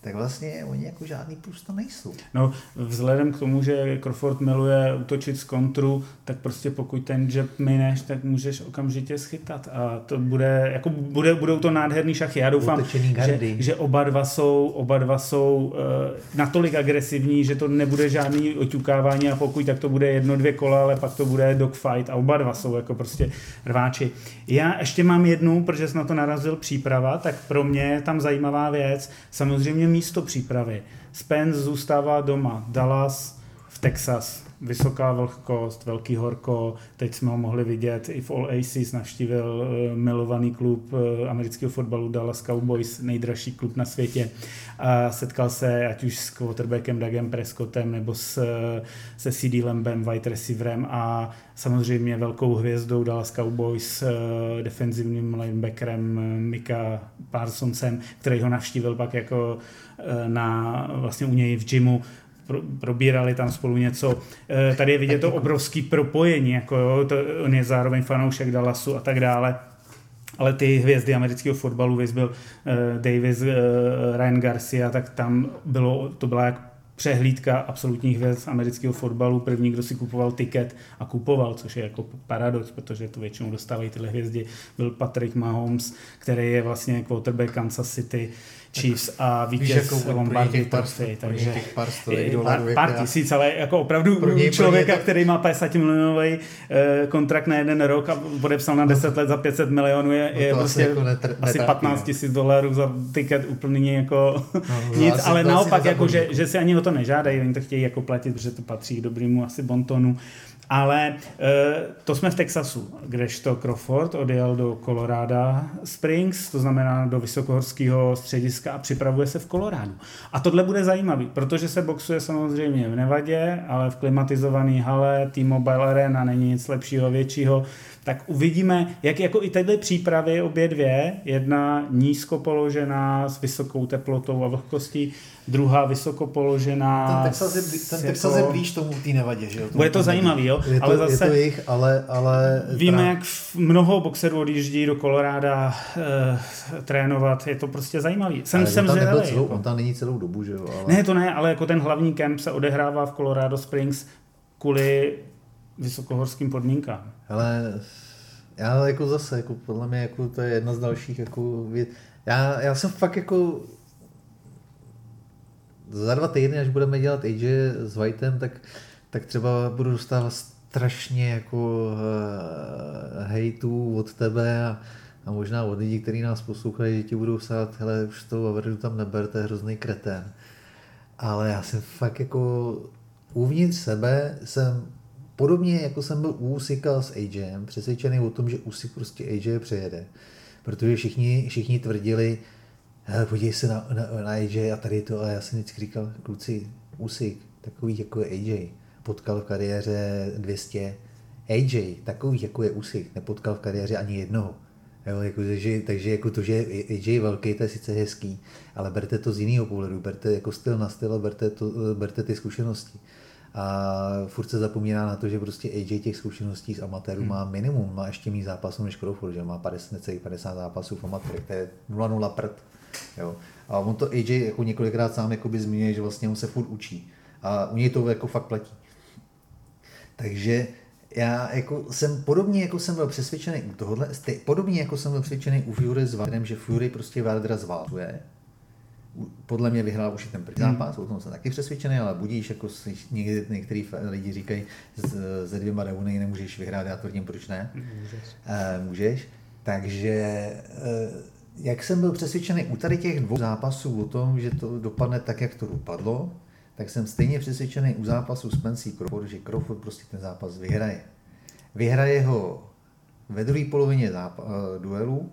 tak vlastně oni jako žádný plus to nejsou. No, vzhledem k tomu, že Crawford miluje útočit z kontru, tak prostě pokud ten jab mineš, tak můžeš okamžitě schytat a to bude, jako bude, budou to nádherný šachy. Já doufám, že, že, oba dva jsou, oba dva jsou uh, natolik agresivní, že to nebude žádný oťukávání a pokud tak to bude jedno, dvě kola, ale pak to bude dogfight a oba dva jsou jako prostě rváči. Já ještě mám jednu, protože jsem na to narazil příprava, tak pro mě je tam zajímavá věc. Samozřejmě místo přípravy. Spence zůstává doma, Dallas v Texas, vysoká vlhkost, velký horko, teď jsme ho mohli vidět i v All Aces, navštívil uh, milovaný klub uh, amerického fotbalu Dallas Cowboys, nejdražší klub na světě. A setkal se ať už s quarterbackem Dagem Prescottem nebo s, se CD Lambem, wide receiverem a samozřejmě velkou hvězdou Dallas Cowboys, defenzivním linebackerem Mika Parsonsem, který ho navštívil pak jako na vlastně u něj v gymu probírali tam spolu něco. Eh, tady je vidět to obrovský propojení, jako jo, to, on je zároveň fanoušek Dallasu a tak dále. Ale ty hvězdy amerického fotbalu, vys byl uh, Davis, uh, Ryan Garcia, tak tam bylo, to byla jak přehlídka absolutních hvězd amerického fotbalu. První, kdo si kupoval tiket a kupoval, což je jako paradox, protože to většinou dostávají tyhle hvězdy, byl Patrick Mahomes, který je vlastně quarterback Kansas City. Chiefs a vítěz jako Lombardy Trophy, takže pár, pár, pár tisíc, ale jako opravdu pro něj, člověka, pro to... který má 50 milionový eh, kontrakt na jeden rok a podepsal na 10 let za 500 milionů, je, no je prostě jako netr, asi 15 tisíc dolarů za tiket úplně jako no, nic, ale naopak, jako, že, že si ani o to nežádají, oni to chtějí jako platit, protože to patří k dobrému asi bontonu. Ale e, to jsme v Texasu, kdežto Crawford odjel do Colorado Springs, to znamená do vysokohorského střediska a připravuje se v Coloradu. A tohle bude zajímavý, protože se boxuje samozřejmě v Nevadě, ale v klimatizované hale, T-Mobile Arena není nic lepšího, většího, tak uvidíme, jak jako i tyhle přípravy obě dvě, jedna nízko položená s vysokou teplotou a vlhkostí, druhá vysoko položená. Ten Texas je, ten Texas jako... je blíž tomu té nevadě, že jo? Bude to zajímavý, jo? Je to, ale zase je to jich, ale, ale... Víme, teda... jak mnoho boxerů odjíždí do Koloráda e, trénovat, je to prostě zajímavý. Jsem, ale jsem on, tam zvědavý, celou, jako. on tam není celou dobu, že jo? Ale... Ne, to ne, ale jako ten hlavní kemp se odehrává v Colorado Springs kvůli vysokohorským podmínkám. Ale já jako zase, jako podle mě jako to je jedna z dalších jako věc. Já, já jsem fakt jako za dva týdny, až budeme dělat AJ s Whiteem, tak, tak třeba budu dostávat strašně jako uh, hejtů od tebe a, a možná od lidí, kteří nás poslouchají, že ti budou psát, hele, už to Vavrdu tam neber, to je hrozný kretén. Ale já jsem fakt jako uvnitř sebe jsem podobně jako jsem byl u Usika s AJem, přesvědčený o tom, že Usik prostě AJ přejede. Protože všichni, všichni tvrdili, podívej se na, na, na AJ a tady to, a já jsem vždycky říkal, kluci, Usik, takový jako je AJ, potkal v kariéře 200, AJ, takový jako je Usik, nepotkal v kariéře ani jednoho. Jo, jako, takže, takže jako to, že AJ je velký, to je sice hezký, ale berte to z jiného pohledu, berte jako styl na styl a berte, to, berte ty zkušenosti. A furt se zapomíná na to, že prostě AJ těch zkušeností z amatérů hmm. má minimum, má ještě méně zápasů než Crawford, že má 50, 50 zápasů v amatérech, to je 0-0 prd. Jo. A on to AJ jako několikrát sám jakoby zmiňuje, že vlastně on se furt učí. A u něj to jako fakt platí. Takže já jako jsem podobně jako jsem byl přesvědčený u tohohle, podobně jako jsem byl přesvědčený u Fury s Vardrem, že Fury prostě Vardra zvláduje, podle mě vyhrál už i ten první hmm. zápas, o tom jsem taky přesvědčený, ale budíš, jako někdy některý lidi říkají, ze dvěma reuny nemůžeš vyhrát, já tvrdím, proč ne. Můžeš. Uh, můžeš. Takže uh, jak jsem byl přesvědčený u tady těch dvou zápasů o tom, že to dopadne tak, jak to dopadlo, tak jsem stejně přesvědčený u zápasu s Pensy Crawford, že Crawford prostě ten zápas vyhraje. Vyhraje ho ve druhé polovině zápa- uh, duelu,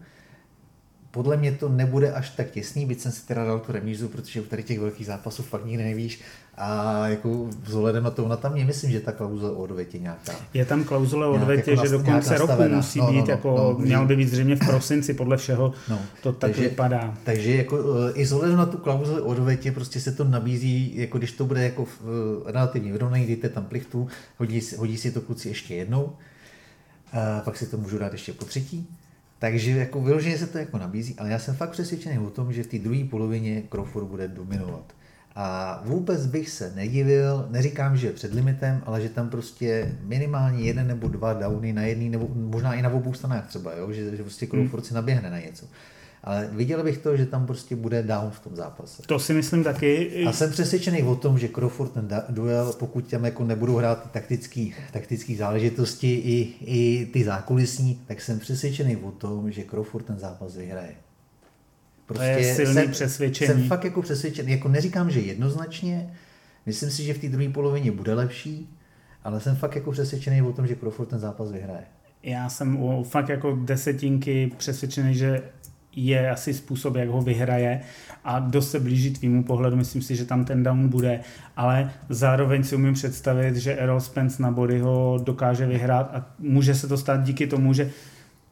podle mě to nebude až tak těsný, byť jsem si teda dal tu remízu, protože u tady těch velkých zápasů fakt nikdy nevíš. A jako vzhledem na to, ona tam je, myslím, že ta klauzule o odvětě nějaká. Je tam klauzule o odvětě, jako že do konce roku musí no, no, být, no, jako no, měl by být zřejmě v prosinci, podle všeho no, to tak takže, vypadá. Takže jako, eh, i vzhledem na tu klauzuli o odvětě, prostě se to nabízí, jako když to bude jako eh, relativně vyrovnaný, dejte tam plichtu, hodí, hodí si to kluci ještě jednou, a pak si to můžu dát ještě po třetí takže jako vyloženě se to jako nabízí, ale já jsem fakt přesvědčený o tom, že v té druhé polovině Crawford bude dominovat. A vůbec bych se nedivil, neříkám, že před limitem, ale že tam prostě minimálně jeden nebo dva downy na jedný, nebo možná i na obou stranách třeba, jo? Že, že prostě Crawford si naběhne na něco. Ale viděl bych to, že tam prostě bude down v tom zápase. To si myslím taky. A jsem přesvědčený o tom, že Crawford ten duel, pokud tam jako nebudou hrát taktický, taktický záležitosti i, i ty zákulisní, tak jsem přesvědčený o tom, že Crawford ten zápas vyhraje. Prostě to je silný jsem, přesvědčení. Jsem fakt jako přesvědčený, jako neříkám, že jednoznačně, myslím si, že v té druhé polovině bude lepší, ale jsem fakt jako přesvědčený o tom, že Crawford ten zápas vyhraje. Já jsem fakt jako desetinky přesvědčený, že je asi způsob, jak ho vyhraje a dost se blíží tvýmu pohledu, myslím si, že tam ten down bude, ale zároveň si umím představit, že Errol Spence na body ho dokáže vyhrát a může se to stát díky tomu, že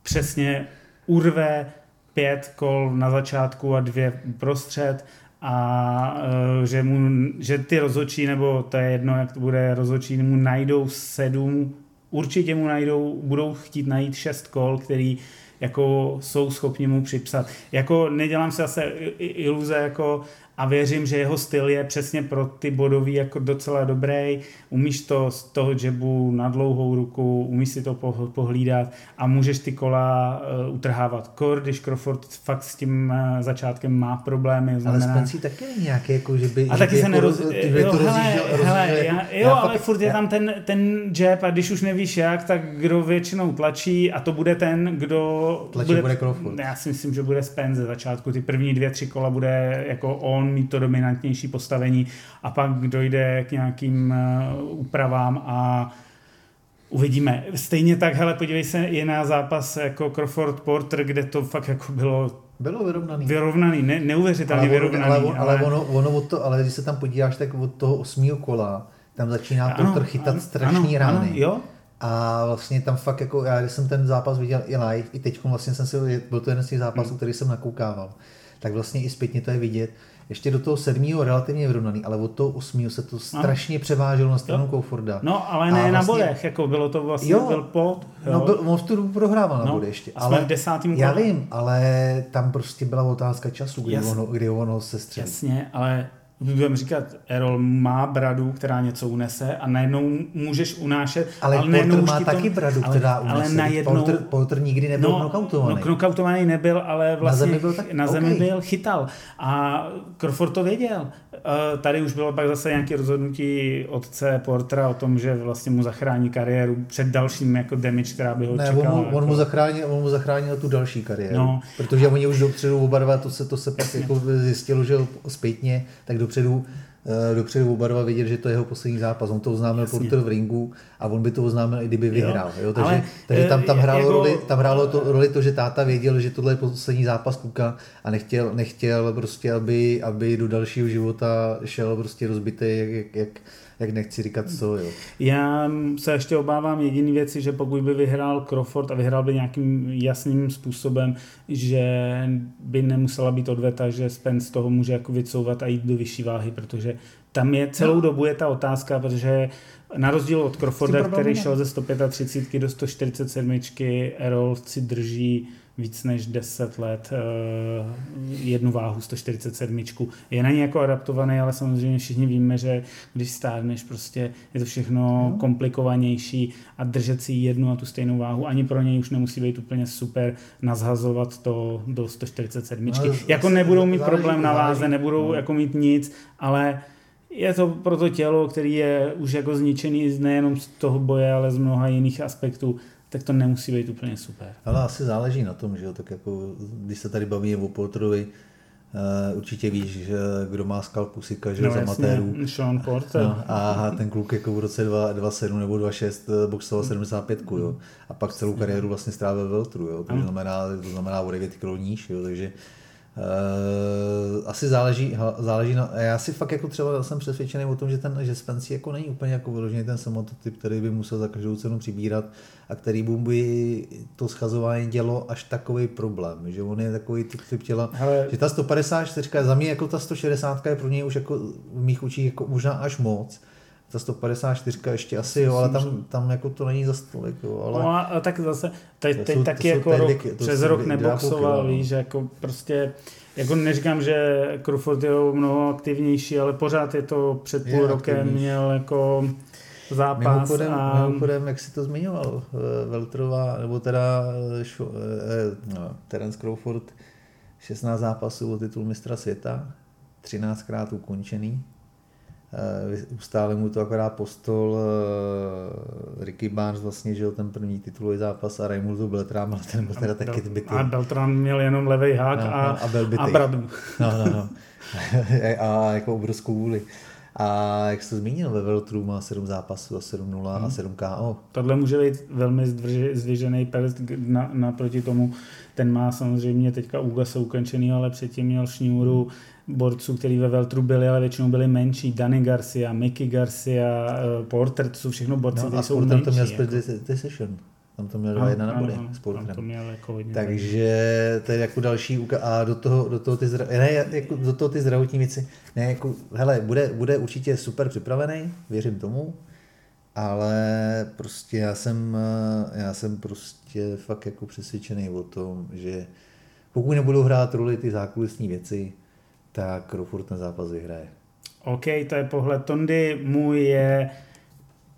přesně urve pět kol na začátku a dvě prostřed a e, že, mu, že ty rozočí, nebo to je jedno, jak to bude, rozočí mu najdou sedm, určitě mu najdou, budou chtít najít šest kol, který jako jsou schopni mu připsat. Jako nedělám se zase iluze, jako a věřím, že jeho styl je přesně pro ty bodový jako docela dobrý. Umíš to z toho jebu na dlouhou ruku, umíš si to pohlídat a můžeš ty kola uh, utrhávat. Kor, když Crawford fakt s tím uh, začátkem má problémy. Znamená... Ale Spencer taky není nějaký, jako, že by... A taky se neroz... Jako, jo, hele, hele, já, jo, já ale fakt, furt je tam ten, ten jab a když už nevíš jak, tak kdo většinou tlačí a to bude ten, kdo... Tlačí bude, bude Crawford. Já si myslím, že bude Spence začátku. Ty první dvě, tři kola bude jako on mít to dominantnější postavení a pak dojde k nějakým eh, úpravám a uvidíme. Stejně tak, hele, podívej se i na zápas jako Crawford Porter, kde to fakt jako bylo bylo vyrovnaný. Vyrovnaný, ne, neuvěřitelně ale, vyrovnaný. Ale, ale, ale ono, ono od to, ale když se tam podíváš, tak od toho osmého kola tam začíná ano, Porter chytat ano, strašný ano, rány. Ano, jo? A vlastně tam fakt jako, já když jsem ten zápas viděl i live, i teď vlastně jsem si, byl to jeden z těch zápasů, hmm. který jsem nakoukával, tak vlastně i zpětně to je vidět, ještě do toho sedmého relativně vyrovnaný, ale od toho osmého se to strašně no. převáželo na stranu Crawforda. No, ale ne vlastně, na bodech, jako bylo to vlastně, jo, byl pod. Jo. No, byl, on v tu dobu prohrával no, na body ještě. Ale v desátým Já vím, ale tam prostě byla otázka času, kdy, ono, kdy ono se střelí. Jasně, ale budeme říkat, Errol má bradu, která něco unese a najednou můžeš unášet. Ale, ale Porter má taky tom, bradu, která ale, unese. Ale najednou, Porter, Porter nikdy nebyl no, knockoutovaný. No, knockoutovaný nebyl, ale vlastně na zemi byl, tak, na zemi okay. byl chytal. A Crawford to věděl. Uh, tady už bylo pak zase nějaké rozhodnutí otce Portera o tom, že vlastně mu zachrání kariéru před dalším jako damage, která by ho ne, čekala. On mu, on jako... mu, zachránil, on mu zachránil tu další kariéru. No. Protože oni už dopředu oba dva, to se, to se pak jako zjistilo, že zpětně, tak dopředu Eh, dopředu oba dva vidět, že to je jeho poslední zápas. On to oznámil Jasně. Porter v ringu a on by to oznámil, i kdyby vyhrál. Jo? Takže, Ale, takže tam, tam, eh, hrálo jako... roli, tam hrálo to, roli to, že táta věděl, že tohle je poslední zápas kluka a nechtěl, nechtěl prostě, aby, aby do dalšího života šel prostě rozbitý, jak, jak, jak jak nechci říkat co, jo. Já se ještě obávám jediný věci, že pokud by vyhrál Crawford a vyhrál by nějakým jasným způsobem, že by nemusela být odveta, že Spence toho může jako vycouvat a jít do vyšší váhy, protože tam je celou no. dobu je ta otázka, protože na rozdíl od Crawforda, který šel ze 135 do 147, Errol si drží víc než 10 let eh, jednu váhu 147. Je na ní jako adaptovaný, ale samozřejmě všichni víme, že když stárneš, prostě je to všechno no. komplikovanější a držet si jednu a tu stejnou váhu ani pro něj už nemusí být úplně super nazhazovat to do 147. No, jako nebudou mít problém na váze, nebudou no. jako mít nic, ale je to pro to tělo, který je už jako zničený nejenom z toho boje, ale z mnoha jiných aspektů, tak to nemusí být úplně super. Ale asi záleží na tom, že jo, tak jako, když se tady bavíme o Poltrovi, Uh, určitě víš, že kdo má skalpu Sika, že no, z amatérů. Sean Porter. No, a ten kluk jako v roce 27 nebo 26 eh, boxoval 75, jo. A pak celou kariéru vlastně strávil Veltru, jo. To znamená, to znamená o 9 kg níž, jo. Takže Uh, asi záleží, záleží na, já si fakt jako třeba jsem přesvědčený o tom, že ten, že Spencer jako není úplně jako vyložený ten samotyp, který by musel za každou cenu přibírat a který by to schazování dělo až takový problém, že on je takový typ, typ těla, Hele. že ta 154 za mě jako ta 160 je pro něj už jako v mých očích jako možná až moc, ta 154 ještě asi jo, ale tam, tam jako to není za stolik, jo, ale... No a, tak zase, teď, teď taky jako rok, přes rok neboxoval, víš, jako prostě, jako neříkám, že Crawford je mnoho aktivnější, ale pořád je to před půl je rokem aktivní. měl jako zápas. Mimochodem, a... mimochodem, jak si to zmiňoval, eh, Veltrová, nebo teda šo, eh, no, Terence Crawford, 16 zápasů o titul mistra světa, 13krát ukončený, Eh, ustále mu to akorát postol eh, Ricky Barnes vlastně, že ten první titulový zápas a Raimundo Beltran, ale ten byl teda taky zbytý. A Beltran měl jenom levý hák no, a, no, a, byl a bradu. No, no, no. a jako obrovskou vůli. A jak jsi zmínil, ve Veltru má 7 zápasů a 7-0 hmm. a 7 KO. Tohle může být velmi zdvižený prst na, naproti tomu. Ten má samozřejmě teďka Ugase ukončený, ale předtím měl šňůru borců, který ve Veltru byli, ale většinou byli menší. Danny Garcia, Mickey Garcia, eh, Porter, to jsou všechno borci, no, kteří jsou menší. to měl jako. decision. Tam to měl 2-1 na body s to měl jako hodně Takže to je jako další a do toho, do toho ty, zdra, ne, jako do toho ty zdravotní věci, ne, jako, hele, bude, bude určitě super připravený, věřím tomu, ale prostě já jsem, já jsem prostě fakt jako přesvědčený o tom, že pokud nebudou hrát roli ty zákulisní věci, tak Crawford ten zápas vyhraje. OK, to je pohled Tondy. Můj je,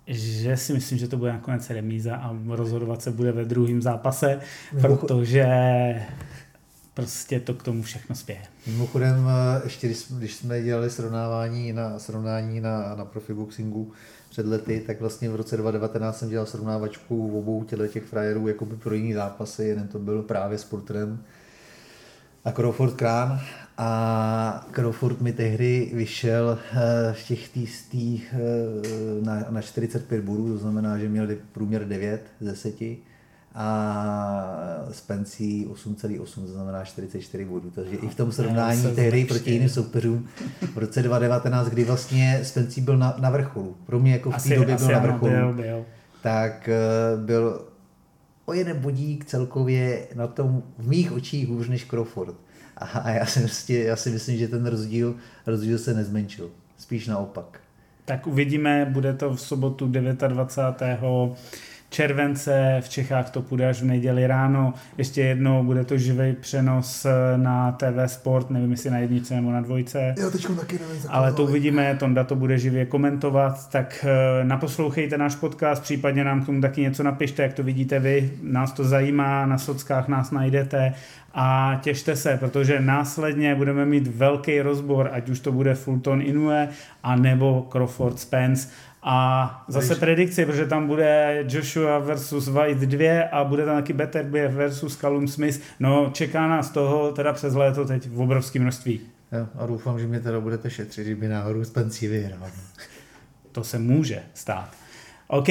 že si myslím, že to bude nakonec remíza a rozhodovat se bude ve druhém zápase, protože prostě to k tomu všechno spěje. Mimochodem, ještě když, když jsme dělali srovnávání na, srovnání na, na profiboxingu před lety, tak vlastně v roce 2019 jsem dělal srovnávačku v obou těle těch frajerů jakoby pro jiný zápasy, jeden to byl právě s Porterem a Crawford Krán a Crawford mi tehdy vyšel eh, v těch týstých eh, na, na 45 bodů, to znamená, že měl průměr 9 z 10 a Spencí 8,8, to znamená 44 bodů. Takže i v tom srovnání tehdy proti jiným soupeřům v roce 2019, kdy vlastně Spencí byl na, na vrcholu, pro mě jako v té době byl na vrcholu, byl, byl. tak eh, byl o jeden bodík celkově na tom v mých očích hůř než Crawford. A já si, prostě, já si myslím, že ten rozdíl, rozdíl se nezmenšil. Spíš naopak. Tak uvidíme, bude to v sobotu 29 července, v Čechách to půjde až v neděli ráno, ještě jednou bude to živý přenos eh, na TV Sport, nevím jestli na jednice nebo na dvojce. Jo, teďko taky nevím. Ale to uvidíme, Tonda to bude živě komentovat, tak eh, naposlouchejte náš podcast, případně nám k tomu taky něco napište, jak to vidíte vy, nás to zajímá, na sockách nás najdete. A těšte se, protože následně budeme mít velký rozbor, ať už to bude Fulton Inoue a nebo Crawford Spence a zase Takže... predikci, protože tam bude Joshua versus White 2 a bude tam taky Better versus Callum Smith. No, čeká nás toho teda přes léto teď v obrovském množství. Jo, a doufám, že mě teda budete šetřit, kdyby náhodou Spencer vyhrál. To se může stát. OK,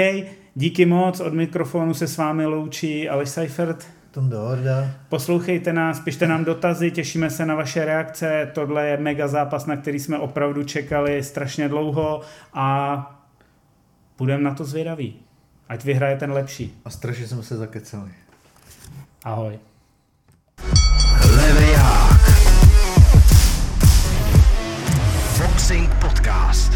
díky moc, od mikrofonu se s vámi loučí Aleš Seifert. Tonda Horda. Poslouchejte nás, pište nám dotazy, těšíme se na vaše reakce. Tohle je mega zápas, na který jsme opravdu čekali strašně dlouho a Budeme na to zvědaví. Ať vyhraje ten lepší. A strašně jsme se zakecali. Ahoj. Leviák. Boxing Podcast.